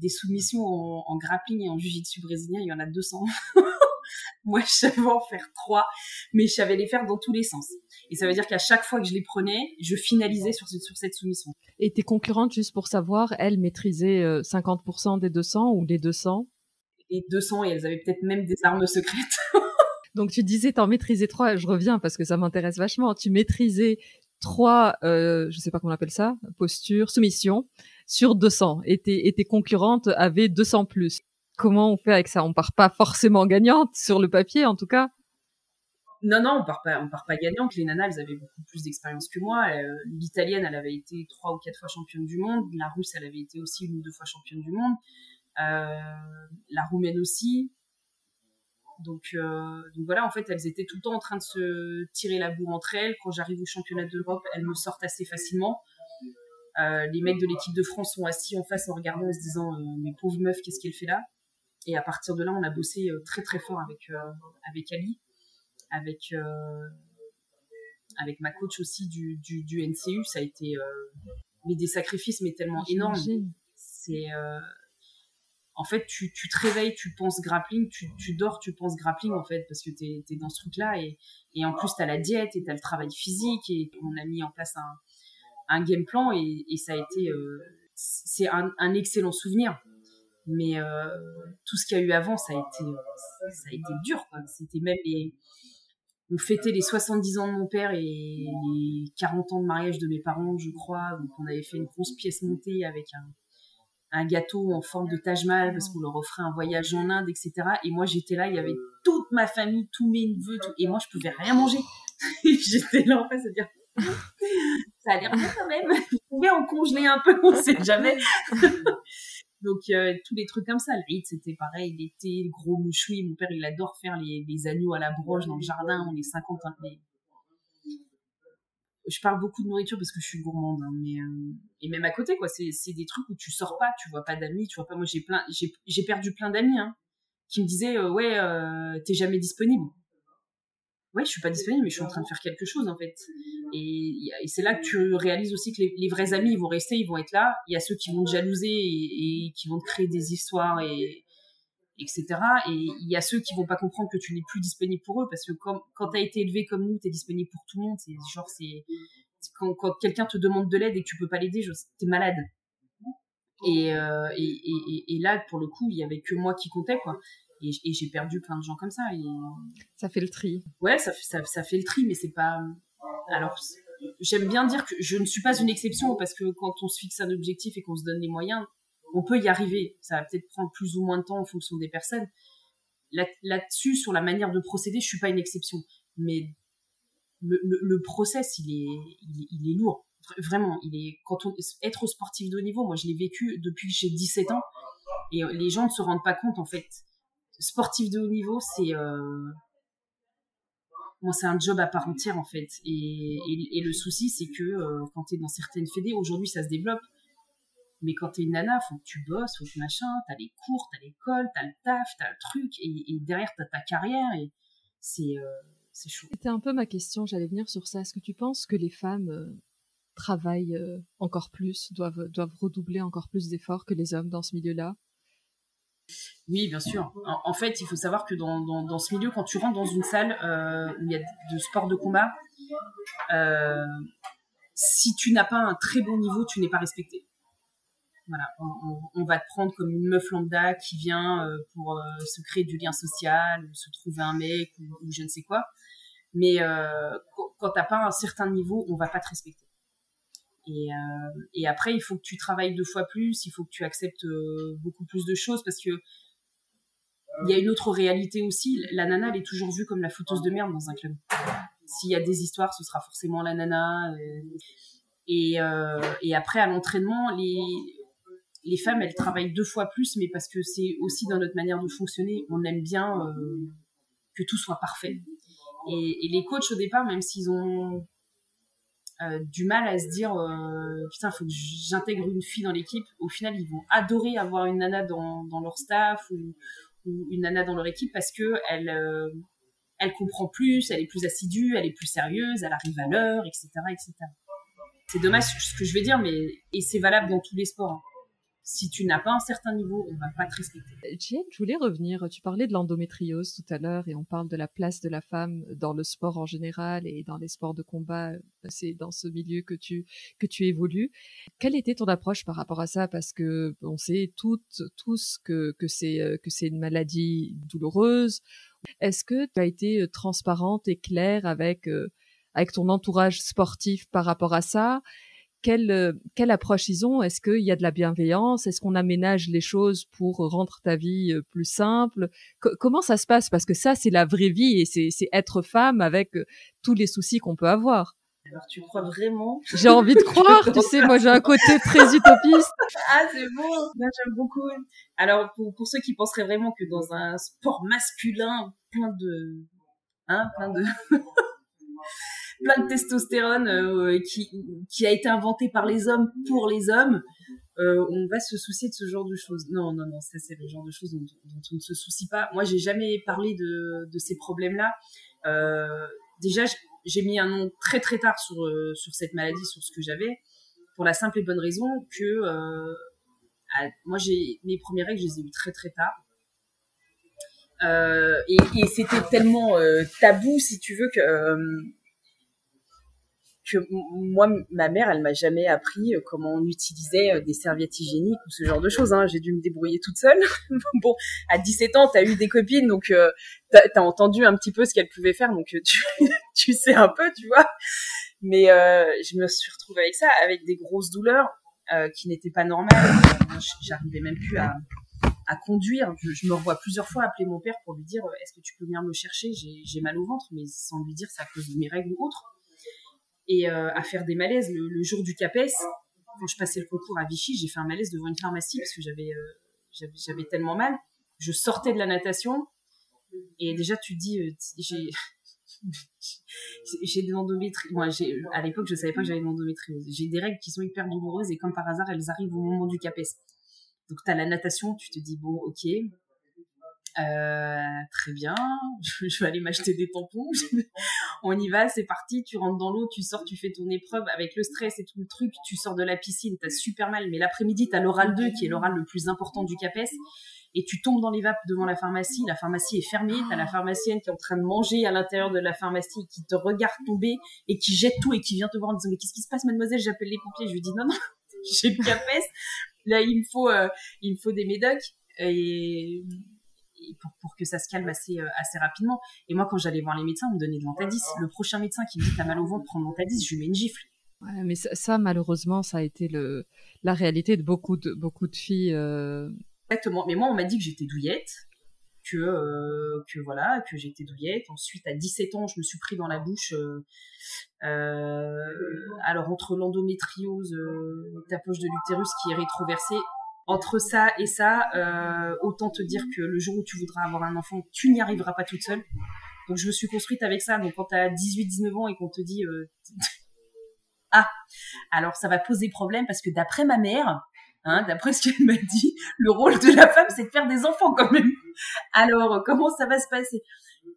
des soumissions en, en, grappling et en jiu-jitsu brésilien, il y en a 200. *laughs* Moi, je savais en faire trois, mais je savais les faire dans tous les sens. Et ça veut dire qu'à chaque fois que je les prenais, je finalisais sur, sur cette soumission. Et tes concurrentes, juste pour savoir, elles maîtrisaient 50% euh, des 200 ou les 200 Les 200, et elles avaient peut-être même des armes secrètes. *laughs* Donc tu disais t'en maîtrisais trois, je reviens parce que ça m'intéresse vachement. Tu maîtrisais trois, euh, je sais pas comment on appelle ça, posture, soumission sur 200 et tes, et tes concurrentes avaient 200 plus. Comment on fait avec ça? On part pas forcément gagnante sur le papier en tout cas? Non, non, on part pas, on part pas gagnante. Les nanas, elles avaient beaucoup plus d'expérience que moi. Euh, l'italienne, elle avait été trois ou quatre fois championne du monde. La russe, elle avait été aussi une ou deux fois championne du monde. Euh, la roumaine aussi. Donc, donc voilà, en fait, elles étaient tout le temps en train de se tirer la bourre entre elles. Quand j'arrive au championnat d'Europe, elles me sortent assez facilement. Les mecs de l'équipe de France sont assis en face en regardant en se disant mais pauvre meuf qu'est-ce qu'elle fait là? Et à partir de là on a bossé très très fort avec avec Ali avec avec ma coach aussi du, du, du NCU, ça a été euh, mais des sacrifices mais tellement énormes. C'est euh, en fait tu, tu, te réveilles, tu penses grappling, tu, tu, dors, tu penses grappling en fait parce que tu es, dans ce truc-là. Et, et en plus tu as la diète et tu as le travail physique et on a mis en place un, un game plan et, ça a été euh, c'est un, un, excellent souvenir. Mais euh, tout ce qu'il y a eu avant, ça a été, ça a été dur. C'était même les, on fêtait les 70 ans de mon père et les 40 ans de mariage de mes parents, je crois. Donc on avait fait une grosse pièce montée avec un, gâteau en forme de Taj Mahal parce qu'on leur offrait un voyage en Inde, etc. Et moi j'étais là, il y avait toute ma famille, tous mes neveux, et moi je pouvais rien manger. *laughs* j'étais là en face à dire *laughs* ça a l'air bien quand même. Vous pouvez en congeler un peu, on sait jamais. *laughs* Donc euh, tous les trucs comme ça. Le c'était pareil, l'été, le gros mouchoui. Mon père, il adore faire les, les agneaux à la broche dans le jardin. On est 50 ans. Je parle beaucoup de nourriture parce que je suis gourmande, hein, mais euh, et même à côté quoi, c'est des trucs où tu sors pas, tu vois pas d'amis, tu vois pas. Moi j'ai plein, j'ai j'ai perdu plein d'amis hein, qui me disaient euh, ouais t'es jamais disponible ouais, je suis pas disponible, mais je suis en train de faire quelque chose en fait. Et, c'est là que tu réalises aussi que les, vrais amis, ils vont rester, ils vont être là. Il y a ceux qui vont te jalouser et, qui vont te créer des histoires et etc. Et il y a ceux qui vont pas comprendre que tu n'es plus disponible pour eux parce que quand, tu as été élevé comme nous, tu es disponible pour tout le monde. C'est genre, c'est quand, quelqu'un te demande de l'aide et que tu peux pas l'aider, t'es malade. Et, euh, et, et, là, pour le coup, il y avait que moi qui comptais, quoi et, j'ai perdu plein de gens comme ça. Et... Ça fait le tri. Ouais, ça, ça, ça fait le tri, mais c'est pas. Alors, j'aime bien dire que je ne suis pas une exception parce que quand on se fixe un objectif et qu'on se donne les moyens, on peut y arriver. Ça va peut-être prendre plus ou moins de temps en fonction des personnes. Là-dessus, sur la manière de procéder, je suis pas une exception. Mais le, le, process, il est, il est, lourd. Vraiment, il est quand on être sportif de haut niveau. Moi, je l'ai vécu depuis que j'ai 17 ans, et les gens ne se rendent pas compte en fait sportif de haut niveau, c'est euh... c'est un job à part entière en fait. Et, le souci, c'est que euh, quand tu es dans certaines fédés, aujourd'hui ça se développe, mais quand tu es une nana, faut que tu bosses, faut que machin, t'as les cours, t'as l'école, t'as le taf, t'as le truc, et, derrière t'as ta carrière, et c'est euh, c'est chaud. C'était un peu ma question, j'allais venir sur ça. Est-ce que tu penses que les femmes travaillent encore plus, doivent redoubler encore plus d'efforts que les hommes dans ce milieu-là? Oui, bien sûr. En, fait, il faut savoir que dans, ce milieu, quand tu rentres dans une salle euh, où il y a de sport de combat, euh, si tu n'as pas un très bon niveau, tu n'es pas respecté. Voilà, on, va te prendre comme une meuf lambda qui vient euh, pour se créer du lien social, se trouver un mec ou, je ne sais quoi. Mais quand t'as pas un certain niveau, on va pas te respecter. Et, euh, et, après, il faut que tu travailles deux fois plus, il faut que tu acceptes euh, beaucoup plus de choses parce que il y a une autre réalité aussi. La nana, elle est toujours vue comme la fouteuse de merde dans un club. S'il y a des histoires, ce sera forcément la nana. Euh, et, après, à l'entraînement, les, les femmes, elles travaillent deux fois plus, mais parce que c'est aussi dans notre manière de fonctionner. On aime bien que tout soit parfait. Et, les coachs, au départ, même s'ils ont euh, du mal à se dire euh, putain faut que j'intègre une fille dans l'équipe. Au final ils vont adorer avoir une nana dans, leur staff ou, une nana dans leur équipe parce que elle euh, elle comprend plus elle est plus assidue elle est plus sérieuse elle arrive à l'heure etc etc c'est dommage ce que je vais dire mais et c'est valable dans tous les sports hein si tu n'as pas un certain niveau, on va pas te respecter. Jane, je voulais revenir. Tu parlais de l'endométriose tout à l'heure et on parle de la place de la femme dans le sport en général et dans les sports de combat. C'est dans ce milieu que tu que tu évolues. Quelle était ton approche par rapport à ça? Parce que on sait toutes tous que que c'est euh, que c'est une maladie douloureuse. Est-ce que tu as été euh, transparente et claire avec euh, avec ton entourage sportif par rapport à ça? Quelle, euh, quelle approche ils ont? Est-ce qu'il y a de la bienveillance? Est-ce qu'on aménage les choses pour rendre ta vie euh, plus simple? Comment ça se passe? Parce que ça, c'est la vraie vie et c'est être femme avec euh, tous les soucis qu'on peut avoir. Alors tu crois vraiment? J'ai envie de *laughs* croire, tu sais, moi j'ai un côté très utopiste. ah c'est bon, j'aime beaucoup. Alors pour, pour ceux qui penseraient vraiment que dans un sport masculin, plein de, hein, plein de, *laughs* plein de testostérone euh, qui, a été inventé par les hommes pour les hommes, euh, on va se soucier de ce genre de choses. Non, non, non, ça c'est le genre de choses dont, on ne se soucie pas. Moi, j'ai jamais parlé de, ces problèmes-là. Euh, déjà, j'ai mis un nom très très tard sur cette maladie, sur ce que j'avais, pour la simple et bonne raison que moi, j'ai mes premières règles, je les ai eues très très tard. et c'était tellement tabou, si tu veux, que que moi, ma mère, elle m'a jamais appris euh, comment on utilisait euh, des serviettes hygiéniques ou ce genre de choses. Hein. J'ai dû me débrouiller toute seule. *laughs* bon, à 17 ans, t'as eu des copines, donc euh, t'as as entendu un petit peu ce qu'elles pouvaient faire, donc euh, tu, *laughs* tu sais un peu, tu vois. Mais je me suis retrouvée avec ça, avec des grosses douleurs qui n'étaient pas normales. J'arrivais même plus à, à conduire. Je, me revois plusieurs fois appeler mon père pour lui dire est-ce que tu peux venir me chercher? J'ai mal au ventre, mais sans lui dire à cause de mes règles ou autre et euh, à faire des malaises. Le, jour du CAPES, quand je passais le concours à Vichy, j'ai fait un malaise devant une pharmacie parce que j'avais euh, j'avais tellement mal. Je sortais de la natation et déjà tu dis euh, j'ai *laughs* j'ai de l'endométriose. Moi, à l'époque, je savais pas que j'avais de l'endométriose. J'ai des règles qui sont hyper douloureuses et comme par hasard, elles arrivent au moment du CAPES. Donc tu as la natation, tu te dis bon, OK, euh, très bien, *laughs* je, vais aller m'acheter des tampons. *laughs* On y va, c'est parti. Tu rentres dans l'eau, tu sors, tu fais ton épreuve avec le stress et tout le truc. Tu sors de la piscine, t'as super mal. Mais l'après-midi, t'as l'oral 2 qui est l'oral le plus important du CAPES. Et tu tombes dans les vapes devant la pharmacie. La pharmacie est fermée. T'as la pharmacienne qui est en train de manger à l'intérieur de la pharmacie, qui te regarde tomber et qui jette tout et qui vient te voir en disant mais qu'est-ce qui se passe, mademoiselle? J'appelle les pompiers. Je lui dis non non, *laughs* j'ai le CAPES. Là, il me faut, euh, il me faut des médocs et pour, pour que ça se calme assez, euh, assez rapidement. Et moi, quand j'allais voir les médecins, on me donnait de l'antadis. Le prochain médecin qui me dit t'as mal au ventre, prends de l'antadis, je lui mets une gifle. Ouais, mais ça, malheureusement, ça a été le, la réalité de beaucoup de, beaucoup de filles. Euh... Exactement. Mais moi, on m'a dit que j'étais douillette, que, euh, que voilà, que j'étais douillette. Ensuite, à 17 ans, je me suis pris dans la bouche. Euh, alors, entre l'endométriose, ta poche de l'utérus qui est rétroversée, entre ça et ça, euh, autant te dire que le jour où tu voudras avoir un enfant, tu n'y arriveras pas toute seule. Donc je me suis construite avec ça. Donc quand tu as 18-19 ans et qu'on te dit euh, *laughs* ah, alors ça va poser problème parce que d'après ma mère, hein, d'après ce qu'elle m'a dit, le rôle de la femme c'est de faire des enfants quand même. Alors comment ça va se passer?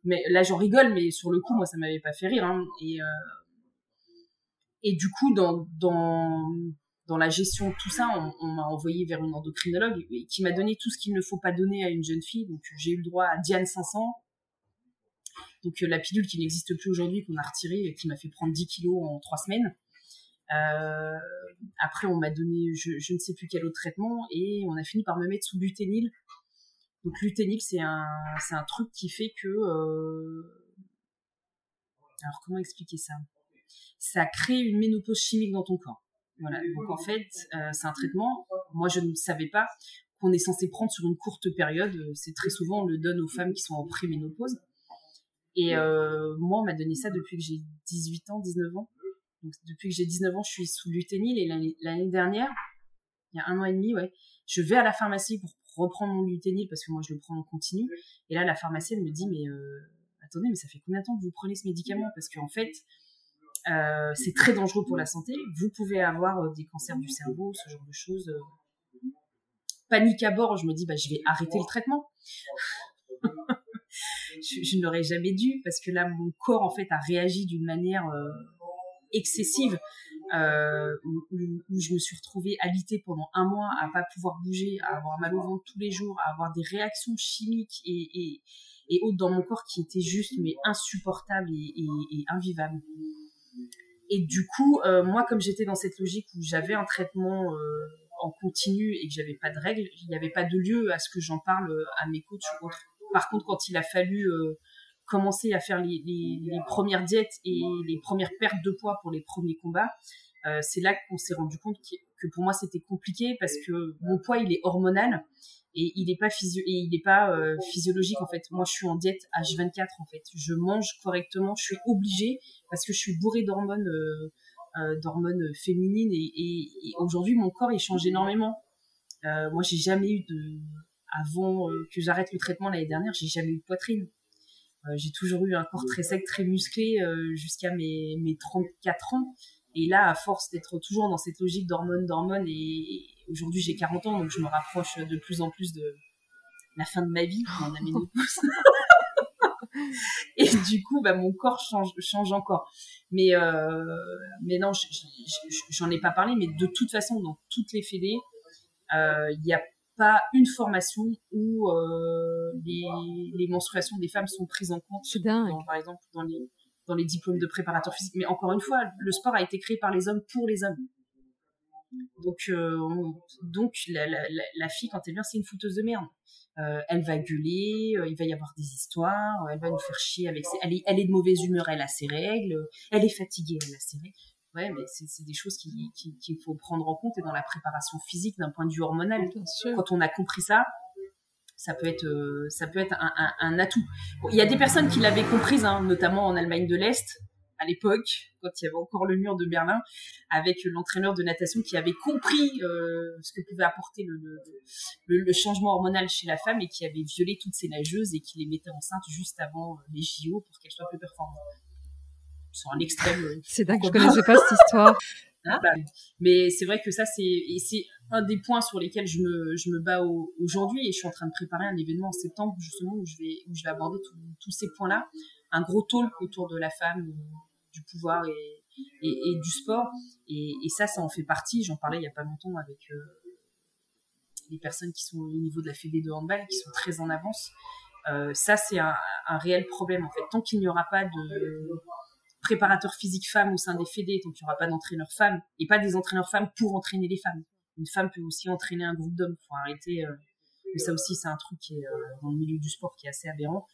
Mais là j'en rigole, mais sur le coup moi ça m'avait pas fait rire. Hein. Et euh, et du coup dans dans dans la gestion de tout ça, on, m'a envoyé vers une endocrinologue qui m'a donné tout ce qu'il ne faut pas donner à une jeune fille. Donc j'ai eu le droit à Diane 500, donc euh, la pilule qui n'existe plus aujourd'hui, qu'on a retirée et qui m'a fait prendre 10 kilos en 3 semaines. Euh, après, on m'a donné je, ne sais plus quel autre traitement et on a fini par me mettre sous luténil. Donc luténil, c'est un, c'est un truc qui fait que... Euh, alors comment expliquer ça? Ça crée une ménopause chimique dans ton corps. Donc en fait, euh, c'est un traitement. Moi, je ne savais pas qu'on est censé prendre sur une courte période. C'est très souvent on le donne aux femmes qui sont en préménopause. Et euh, moi, on m'a donné ça depuis que j'ai 18 ans, 19 ans. Donc depuis que j'ai 19 ans, je suis sous luténil. Et l'année dernière, il y a un an et demi, ouais, je vais à la pharmacie pour reprendre mon luténil parce que moi, je le prends en continu. Et là, la pharmacienne me dit, mais euh, attendez, mais ça fait combien de temps que vous prenez ce médicament? Parce qu'en fait, euh, c'est très dangereux pour la santé. Vous pouvez avoir euh, des cancers du cerveau, ce genre de choses. Euh. Panique à bord, je me dis, bah, je vais arrêter le traitement. *laughs* je, ne l'aurais jamais dû parce que là, mon corps, en fait, a réagi d'une manière excessive. où, je me suis retrouvée alitée pendant un mois à pas pouvoir bouger, à avoir mal au ventre tous les jours, à avoir des réactions chimiques et, et, autres dans mon corps qui étaient juste mais insupportables et invivables. Et du coup, euh, moi, comme j'étais dans cette logique où j'avais un traitement euh, en continu et que j'avais pas de règles, il n'y avait pas de lieu à ce que j'en parle euh, à mes coachs. Par contre, quand il a fallu commencer à faire les, premières diètes et les premières pertes de poids pour les premiers combats, c'est là qu'on s'est rendu compte que pour moi c'était compliqué parce que mon poids il est hormonal et il n'est pas euh, physiologique en fait. Moi, je suis en diète H24 en fait. Je mange correctement, je suis obligée parce que je suis bourrée d'hormones euh, euh d'hormones féminines et, aujourd'hui mon corps il change énormément. Moi, j'ai jamais eu de avant que j'arrête le traitement l'année dernière, j'ai jamais eu de poitrine. j'ai toujours eu un corps très sec, très musclé jusqu'à mes 34 ans. Et là, à force d'être toujours dans cette logique d'hormones, d'hormones, et, aujourd'hui j'ai 40 ans, donc je me rapproche de plus en plus de la fin de ma vie, mon aménopause. *laughs* *laughs* et du coup, bah, mon corps change, change encore. Mais, euh, mais non, j'en ai pas parlé, mais de toute façon, dans toutes les fédés, euh, il n'y a pas une formation où euh, les, les, menstruations des femmes sont prises en compte. C'est dingue. par exemple, dans les, dans les diplômes de préparateur physique. Mais encore une fois, le sport a été créé par les hommes pour les hommes. Donc, euh, donc la, la, la, fille, quand elle vient, c'est une fouteuse de merde. Euh, elle va gueuler, euh, il va y avoir des histoires, elle va nous faire chier avec ses... Elle est, elle est de mauvaise humeur, elle a ses règles, elle est fatiguée, elle a ses règles. Ouais, mais c'est des choses qu'il qui, qui faut prendre en compte et dans la préparation physique d'un point de vue hormonal. Quand on a compris ça, ça peut être, ça peut être un, un, un atout. il y a des personnes qui l'avaient comprise, hein, notamment en Allemagne de l'Est, à l'époque, quand il y avait encore le mur de Berlin, avec l'entraîneur de natation qui avait compris euh, ce que pouvait apporter le, le, changement hormonal chez la femme et qui avait violé toutes ces nageuses et qui les mettait enceintes juste avant les JO pour qu'elles soient plus performantes. C'est un extrême. Euh, c'est dingue, je connaissais pas cette histoire. *laughs* Ah, bah, mais c'est vrai que ça, c'est un des points sur lesquels je me, je me bats aujourd'hui et je suis en train de préparer un événement en septembre justement où je vais, où je vais aborder tous ces points-là. Un gros talk autour de la femme, du pouvoir et, et, du sport. Et, ça, ça en fait partie. J'en parlais il y a pas longtemps avec euh, les personnes qui sont au niveau de la Fédé de handball, qui sont très en avance. Euh, ça, c'est un, réel problème en fait. Tant qu'il n'y aura pas de préparateur physique femme au sein des fédés, tant qu'il n'y aura pas d'entraîneur femme et pas des entraîneurs femmes pour entraîner les femmes. Une femme peut aussi entraîner un groupe d'hommes. Faut arrêter. Euh, mais ça aussi, c'est un truc qui est dans le milieu du sport qui est assez aberrant.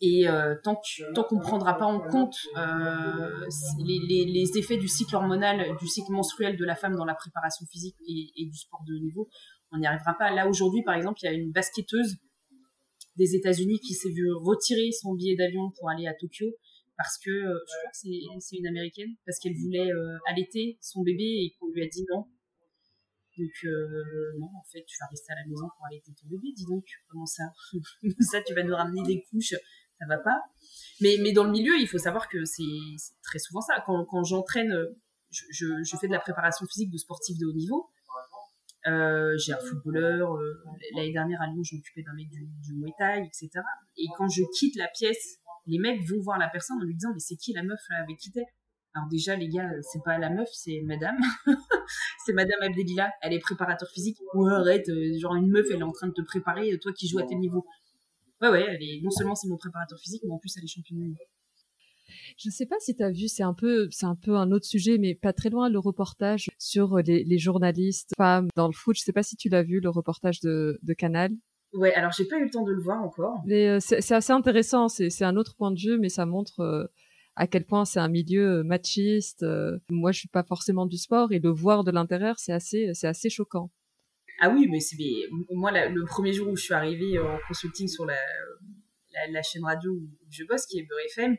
Et euh, tant qu'on qu'on prendra pas en compte euh, les, effets du cycle hormonal, du cycle menstruel de la femme dans la préparation physique et, et du sport de haut niveau, on n'y arrivera pas. Là aujourd'hui, par exemple, il y a une basketteuse des États-Unis qui s'est vue retirer son billet d'avion pour aller à Tokyo parce que euh, je crois que c'est une américaine parce qu'elle voulait euh, allaiter son bébé et qu'on lui a dit non. Donc euh, non, en fait, tu vas rester à la maison pour allaiter ton bébé. Dis donc, comment ça? *laughs* Ça, tu vas nous ramener des couches ça va pas. Mais, mais dans le milieu, il faut savoir que c'est très souvent ça. Quand, quand j'entraîne, je, je, je, fais de la préparation physique de sportifs de haut niveau. J'ai un footballeur. L'année dernière à Lyon, je m'occupais d'un mec du, du Muay Thai, etc. Et quand je quitte la pièce, les mecs vont voir la personne en lui disant mais c'est qui la meuf là avec qui t'es? Alors déjà les gars, c'est pas la meuf, c'est Madame, *laughs* c'est Madame Abdelila. Elle est préparateur physique. Ouais arrête, euh, genre une meuf, elle est en train de te préparer, toi qui joues à tel niveau. Ouais, ouais, elle est, non seulement c'est mon préparateur physique, mais en plus elle est championne. Je ne sais pas si tu as vu, c'est un peu, c'est un peu un autre sujet, mais pas très loin, le reportage sur les, journalistes femmes dans le foot. Je ne sais pas si tu l'as vu, le reportage de Canal. Ouais, alors j'ai pas eu le temps de le voir encore. Mais euh, c'est assez intéressant. C'est un autre point de vue, mais ça montre euh, à quel point c'est un milieu euh, machiste. moi, je suis pas forcément du sport et le voir de l'intérieur, c'est assez, c'est assez choquant. Ah oui, mais c'est moi le premier jour où je suis arrivée en consulting sur la, la, chaîne radio où je bosse, qui est Beurre FM,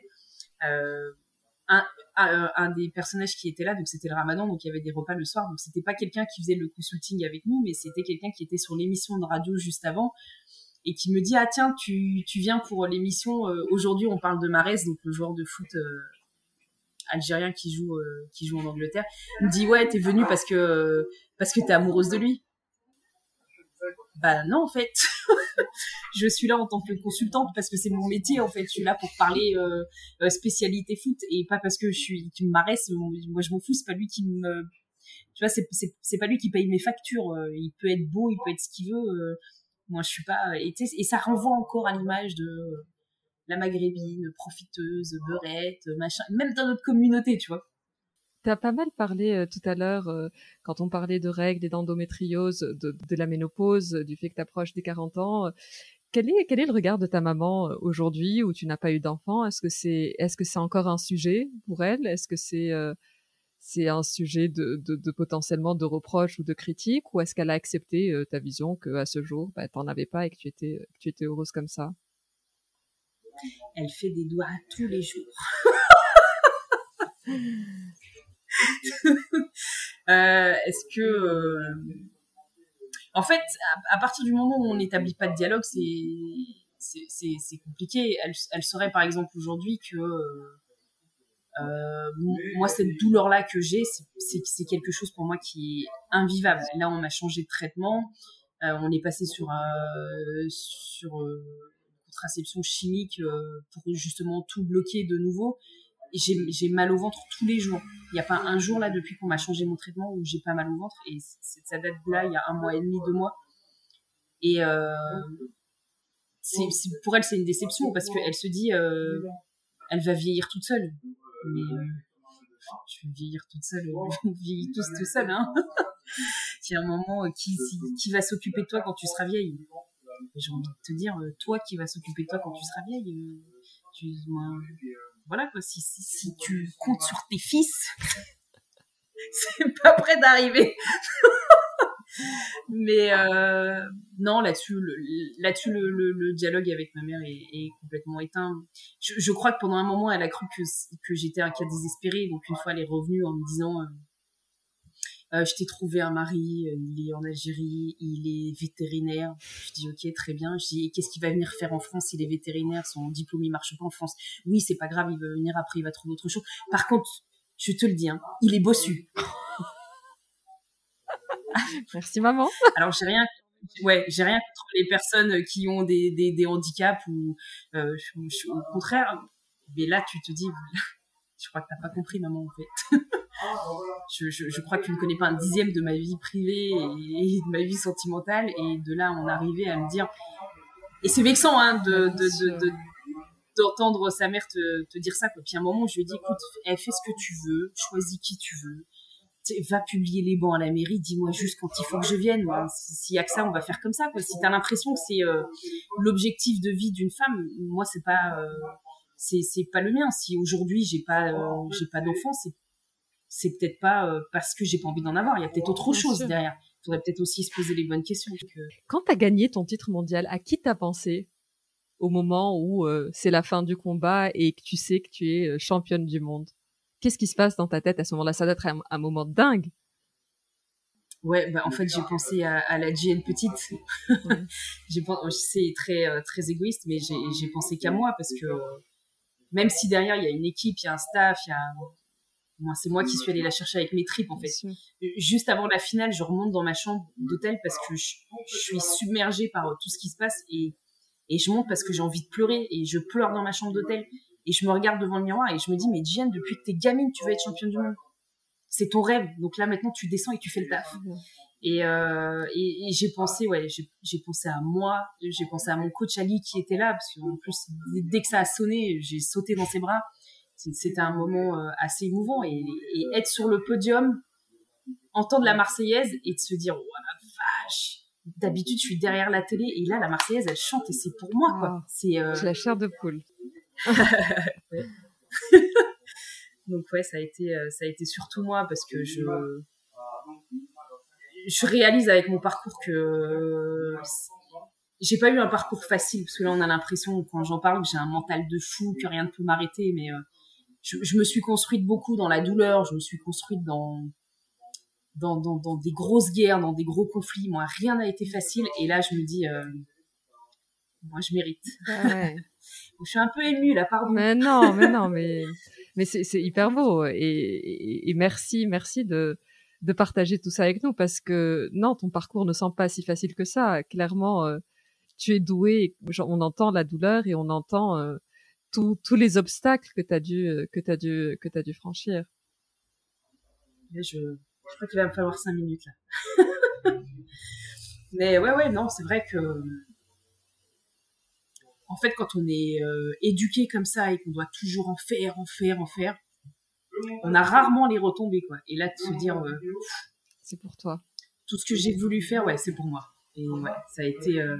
un, un, des personnages qui était là, donc c'était le Ramadan, donc il y avait des repas le soir, donc c'était pas quelqu'un qui faisait le consulting avec nous, mais c'était quelqu'un qui était sur l'émission de radio juste avant et qui me dit ah tiens tu, tu viens pour l'émission euh, aujourd'hui on parle de Marès donc le joueur de foot euh, algérien qui joue euh, qui joue en Angleterre. Il me dit ouais t'es venu parce que parce que t'es amoureuse de lui. Bah non en fait *laughs* je suis là en tant que consultante parce que c'est mon métier en fait. Je suis là pour parler euh, euh spécialité foot et pas parce que je suis qui me maresse moi je m'en fous. C'est pas lui qui me tu vois c'est pas lui qui paye mes factures. Euh, il peut être beau il peut être ce qu'il veut. Moi je suis pas et, ça renvoie encore à l'image de la maghrébine profiteuse beurette machin même dans notre communauté tu vois. Tu as pas mal parlé tout à l'heure, quand on parlait de règles et d'endométriose, de, de, la ménopause, du fait que tu approches des 40 ans. Quel est, quel est le regard de ta maman euh, aujourd'hui où tu n'as pas eu d'enfant? Est-ce que c'est est-ce que c'est encore un sujet pour elle? Est-ce que c'est c'est un sujet de, de, de, potentiellement de reproche ou de critique ou est-ce qu'elle a accepté ta vision que à ce jour bah, t'en avais pas et que tu étais que tu étais heureuse comme ça? Elle fait des doigts tous les jours. *laughs* *laughs* Euh, est-ce que euh, en fait, à, partir du moment où on n'établit pas de dialogue, c'est compliqué. Elle, saurait par exemple aujourd'hui que euh, moi, cette douleur-là que j'ai, c'est quelque chose pour moi qui est invivable. Là, on a changé de traitement. Euh, on est passé sur, euh, sur euh, contraception chimique euh, pour justement tout bloquer de nouveau. J'ai mal au ventre tous les jours. Il n'y a pas un jour là depuis qu'on m'a changé mon traitement où j'ai pas mal au ventre. Et ça date là il y a un mois et demi, deux mois. Et euh, pour elle, c'est une déception parce qu'elle se dit, euh, elle va vieillir toute seule mais euh, je vais vieillir toute seule, *laughs* on vieillit tous tout seul, hein. *laughs* Il y a un moment, qui, va s'occuper de toi quand tu seras vieille J'ai envie de te dire, toi qui vas s'occuper de toi quand tu seras vieille. Tu, voilà quoi, si, si, si tu comptes sur tes fils, *laughs* c'est pas près d'arriver. *laughs* Mais euh, non, là-dessus, le, là-dessus, le, le, dialogue avec ma mère est, est complètement éteint. Je, je, crois que pendant un moment, elle a cru que, que j'étais un cas désespéré. Donc une fois, elle est revenue en me disant, euh, je t'ai trouvé un mari, euh, il est en Algérie, il est vétérinaire. Je dis ok, très bien. Je dis qu'est-ce qu'il va venir faire en France Il est vétérinaire, son diplôme il marche pas en France. Oui, c'est pas grave, il va venir après, il va trouver autre chose. Par contre, je te le dis, hein, il est bossu. *laughs* Merci maman. Alors j'ai rien, ouais, j'ai rien contre les personnes qui ont des, des, des handicaps ou euh, au contraire. Mais là, tu te dis, je crois que t'as pas compris maman en fait. *laughs* je, je, je, crois que tu ne connais pas un dixième de ma vie privée et, de ma vie sentimentale et de là on arrivait à me dire et c'est vexant hein, de, de, de, d'entendre sa mère te, te, dire ça quoi. Puis à un moment je lui ai dit écoute, fait ce que tu veux, choisis qui tu veux va publier les bans à la mairie, dis-moi juste quand il faut que je vienne. S'il y a que ça, on va faire comme ça. Quoi. Si t'as l'impression que c'est euh, l'objectif de vie d'une femme, moi c'est pas euh, c'est c'est pas le mien. Si aujourd'hui j'ai pas euh, j'ai pas d'enfant, c'est c'est peut-être pas parce que j'ai pas envie d'en avoir. Il y a peut-être autre chose derrière. Il faudrait peut-être aussi se poser les bonnes questions. Quand t'as gagné ton titre mondial, à qui t'as pensé au moment où c'est la fin du combat et que tu sais que tu es championne du monde? Qu'est-ce qui se passe dans ta tête à ce moment-là? Ça doit être un, moment dingue. Ouais, bah en fait j'ai pensé à, à, la GN petite. *laughs* j'ai c'est très euh, très égoïste, mais j'ai pensé qu'à moi parce que même si derrière il y a une équipe, il y a un staff, il y a moi c'est moi qui suis allée la chercher avec mes tripes en fait. Juste avant la finale, je remonte dans ma chambre d'hôtel parce que je, je, suis submergée par tout ce qui se passe et et je monte parce que j'ai envie de pleurer et je pleure dans ma chambre d'hôtel et je me regarde devant le miroir et je me dis, mais Diane, depuis que t'es gamine, tu veux être championne du monde. C'est ton rêve. Donc là, maintenant, tu descends et tu fais le taf. Et, euh, et, et j'ai pensé, ouais, j'ai pensé à moi, j'ai pensé à mon coach Ali qui était là, parce qu'en plus, dès que ça a sonné, j'ai sauté dans ses bras. C'était un moment euh, assez émouvant. Et, et, être sur le podium, entendre la Marseillaise et de se dire, oh la vache, d'habitude, je suis derrière la télé et là, la Marseillaise, elle chante et c'est pour moi, quoi. C'est euh... la chair de poule. *laughs* *laughs* Donc ouais, ça a été ça a été surtout moi parce que je je réalise avec mon parcours que j'ai pas eu un parcours facile parce que là on a l'impression quand j'en parle que j'ai un mental de fou que rien ne peut m'arrêter mais euh, je, je, me suis construite beaucoup dans la douleur je me suis construite dans dans, dans, dans des grosses guerres dans des gros conflits moi rien n'a été facile et là je me dis euh, moi je mérite ouais. *laughs* je suis un peu émue là, pardon. Mais non, mais non, mais *laughs* mais c'est hyper beau et, et, merci, merci de de partager tout ça avec nous parce que non, ton parcours ne semble pas si facile que ça. Clairement, euh, tu es doué. on entend la douleur et on entend euh, tous les obstacles que tu as dû euh, dû que dû franchir. je, je crois qu'il va me falloir cinq minutes là. *laughs* mais ouais ouais non, c'est vrai que en fait, quand on est éduqué comme ça et qu'on doit toujours en faire, en faire, en faire, on a rarement les retombées, quoi. Et là, de se dire, euh, c'est pour toi. Tout ce que j'ai voulu faire, ouais, c'est pour moi. Et ouais, ça a été. Euh,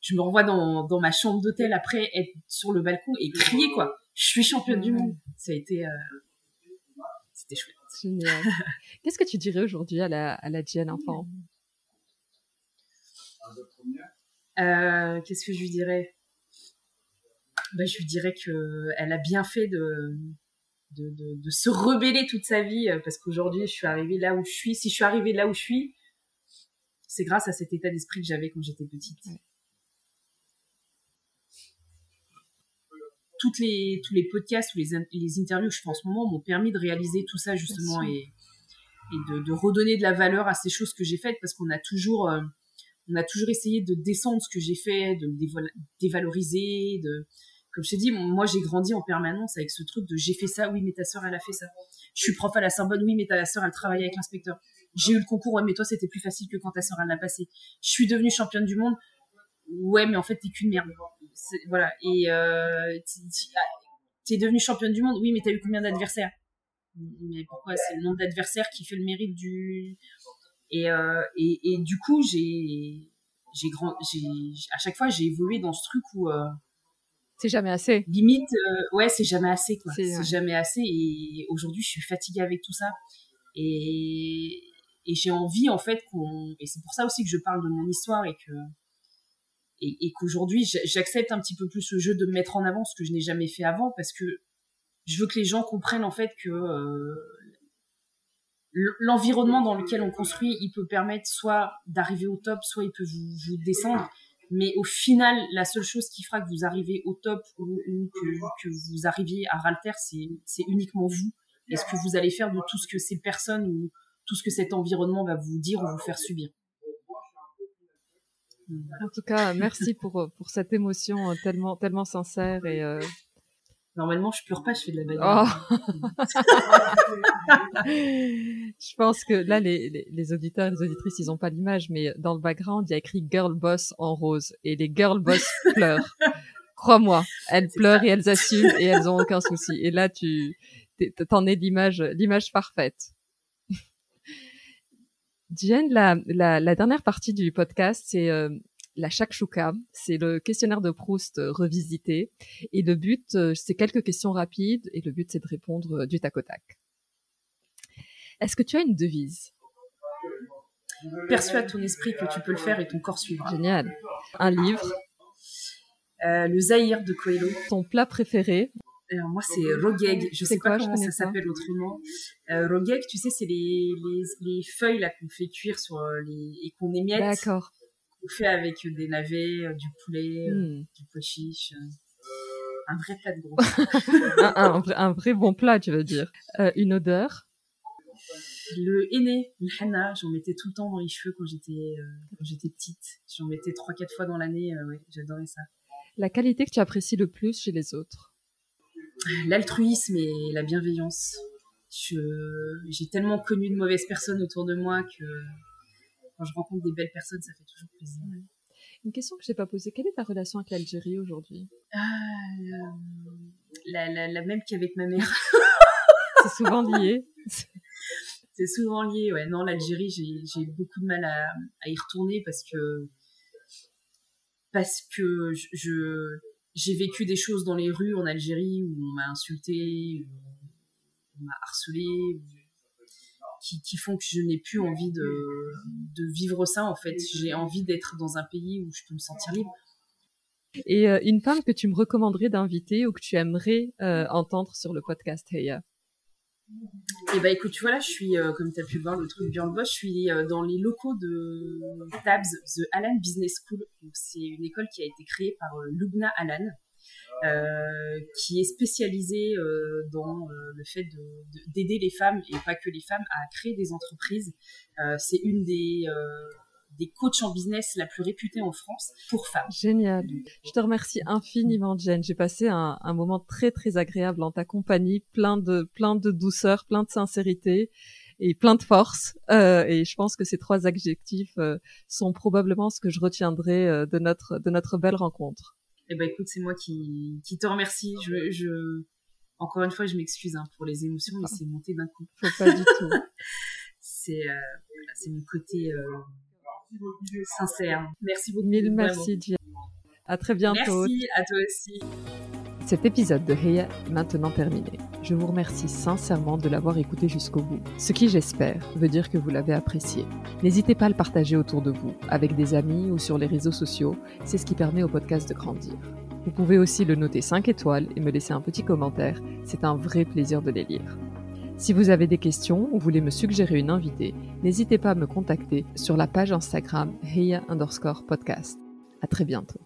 je me revois dans, dans ma chambre d'hôtel après être sur le balcon et crier, quoi. Je suis championne du monde. Ça a été. C'était chouette. Génial. *laughs* Qu'est-ce que tu dirais aujourd'hui à la, à la Diane enfant euh, Qu'est-ce que je lui dirais? Ben, Je lui dirais que elle a bien fait de, de, de, de, se rebeller toute sa vie euh, parce qu'aujourd'hui, je suis arrivée là où je suis. Si je suis arrivée là où je suis, c'est grâce à cet état d'esprit que j'avais quand j'étais petite. toutes les, tous les podcasts ou les, les interviews que je fais en ce moment m'ont permis de réaliser tout ça justement et, et de, de, redonner de la valeur à ces choses que j'ai faites parce qu'on a toujours euh, on a toujours essayé de descendre ce que j'ai fait, de me dévaloriser, de comme je t'ai dit, moi j'ai grandi en permanence avec ce truc de j'ai fait ça, oui mais ta sœur elle a fait ça. Je suis prof à la Sorbonne, oui mais ta sœur elle travaille avec l'inspecteur. J'ai eu le concours, ouais mais toi c'était plus facile que quand ta sœur elle l'a passé. Je suis devenue championne du monde, ouais mais en fait t'es qu'une merde. Voilà et euh, t'es devenue championne du monde, oui mais t'as eu combien d'adversaires? Mais pourquoi? C'est le nombre d'adversaires qui fait le mérite du et, euh, et, du coup, j'ai, grand, à chaque fois, j'ai évolué dans ce truc où. Euh, c'est jamais assez. Limite, euh, ouais, c'est jamais assez, quoi. C'est, jamais assez. Et aujourd'hui, je suis fatiguée avec tout ça. Et, et j'ai envie, en fait, qu'on. Et c'est pour ça aussi que je parle de mon histoire et que. Et, et qu'aujourd'hui, j'accepte un petit peu plus ce jeu de me mettre en avant, ce que je n'ai jamais fait avant, parce que je veux que les gens comprennent, en fait, que euh, l'environnement dans lequel on construit, il peut permettre soit d'arriver au top, soit il peut vous, vous, descendre. Mais au final, la seule chose qui fera que vous arrivez au top ou, que, vous arriviez à Ralter, c'est uniquement vous. est ce que vous allez faire de tout ce que ces personnes ou tout ce que cet environnement va vous dire ou vous faire subir. En tout cas, merci pour, pour cette émotion tellement, tellement sincère et, euh, Normalement, je pleure pas, je fais de la bagarre. Oh. *laughs* je pense que là, les, les, les, auditeurs et les auditrices, ils ont pas l'image, mais dans le background, il y a écrit Girl Boss en rose. Et les Girl Boss *laughs* pleurent. Crois-moi, elles pleurent et elles assument et elles ont aucun souci. Et là, tu t'en es l'image, l'image parfaite. *laughs* Diane, la, la, la, dernière partie du podcast, c'est euh, la shakshuka. C'est le questionnaire de Proust euh, revisité. Et le but, euh, c'est quelques questions rapides. Et le but, c'est de répondre euh, du tac au tac. Est-ce que tu as une devise? Perçois ton esprit que tu peux le faire et ton corps suivra. Génial. Un livre? Le Zahir de Coelho. Ton plat préféré? Alors moi c'est rogeg, je sais pas comment ça s'appelle autrement. Euh, rogeg, tu sais, c'est les, les, les, feuilles là qu'on fait cuire sur les et qu'on émiette. D'accord fait avec des navets, euh, du poulet, euh, hmm. du pois chiche. Euh, un vrai plat de gros. *laughs* un, vrai bon plat, tu veux dire. une odeur Le henné, le henna, j'en mettais tout le temps dans les cheveux quand j'étais petite. J'en mettais trois quatre fois dans l'année. ouais, j'adorais ça. La qualité que tu apprécies le plus chez les autres L'altruisme et la bienveillance. J'ai tellement connu de mauvaises personnes autour de moi que quand je rencontre des belles personnes, ça fait toujours plaisir. Une question que je n'ai pas posée, quelle est ta relation avec l'Algérie aujourd'hui? Ah, la, la, même qu'avec ma mère. *laughs* C'est souvent lié. *laughs* C'est souvent lié, ouais. Non, l'Algérie, j'ai beaucoup de mal à, à, y retourner parce que parce que je j'ai vécu des choses dans les rues en Algérie où on m'a insulté, où on m'a harcelé, qui, font que je n'ai plus envie de, de vivre ça en fait. J'ai envie d'être dans un pays où je peux me sentir libre. Et euh, une femme que tu me recommanderais d'inviter ou que tu aimerais euh, entendre sur le podcast Heya? Eh ben écoute, tu vois là, je suis, euh, comme tu as pu voir le truc Björn Bosch, je suis dans les locaux de TABS, The Alan Business School. C'est une école qui a été créée par Lubna Alan, euh, qui est spécialisé euh, dans euh, le fait d'aider les femmes et pas que les femmes à créer des entreprises. c'est une des des coachs en business la plus réputée en France pour femmes. Génial. Je te remercie infiniment, Jen. J'ai passé un, un, moment très très agréable en ta compagnie, plein de plein de douceur, plein de sincérité et plein de force. Euh, et je pense que ces trois adjectifs sont probablement ce que je retiendrai de notre de notre belle rencontre. Eh ben écoute, c'est moi qui, qui te remercie. Je, je, encore une fois, je m'excuse hein, pour les émotions, mais c'est monté d'un coup. Pas du *laughs* tout. c'est, euh, c'est mon côté euh, sincère. Merci beaucoup. Mille merci, Dia. À très bientôt. Merci à toi aussi. Cet épisode de Heya est maintenant terminé. Je vous remercie sincèrement de l'avoir écouté jusqu'au bout, ce qui j'espère veut dire que vous l'avez apprécié. N'hésitez pas à le partager autour de vous, avec des amis ou sur les réseaux sociaux, c'est ce qui permet au podcast de grandir. Vous pouvez aussi le noter 5 étoiles et me laisser un petit commentaire, c'est un vrai plaisir de les lire. Si vous avez des questions ou voulez me suggérer une invitée, n'hésitez pas à me contacter sur la page Instagram Heya underscore podcast. À très bientôt.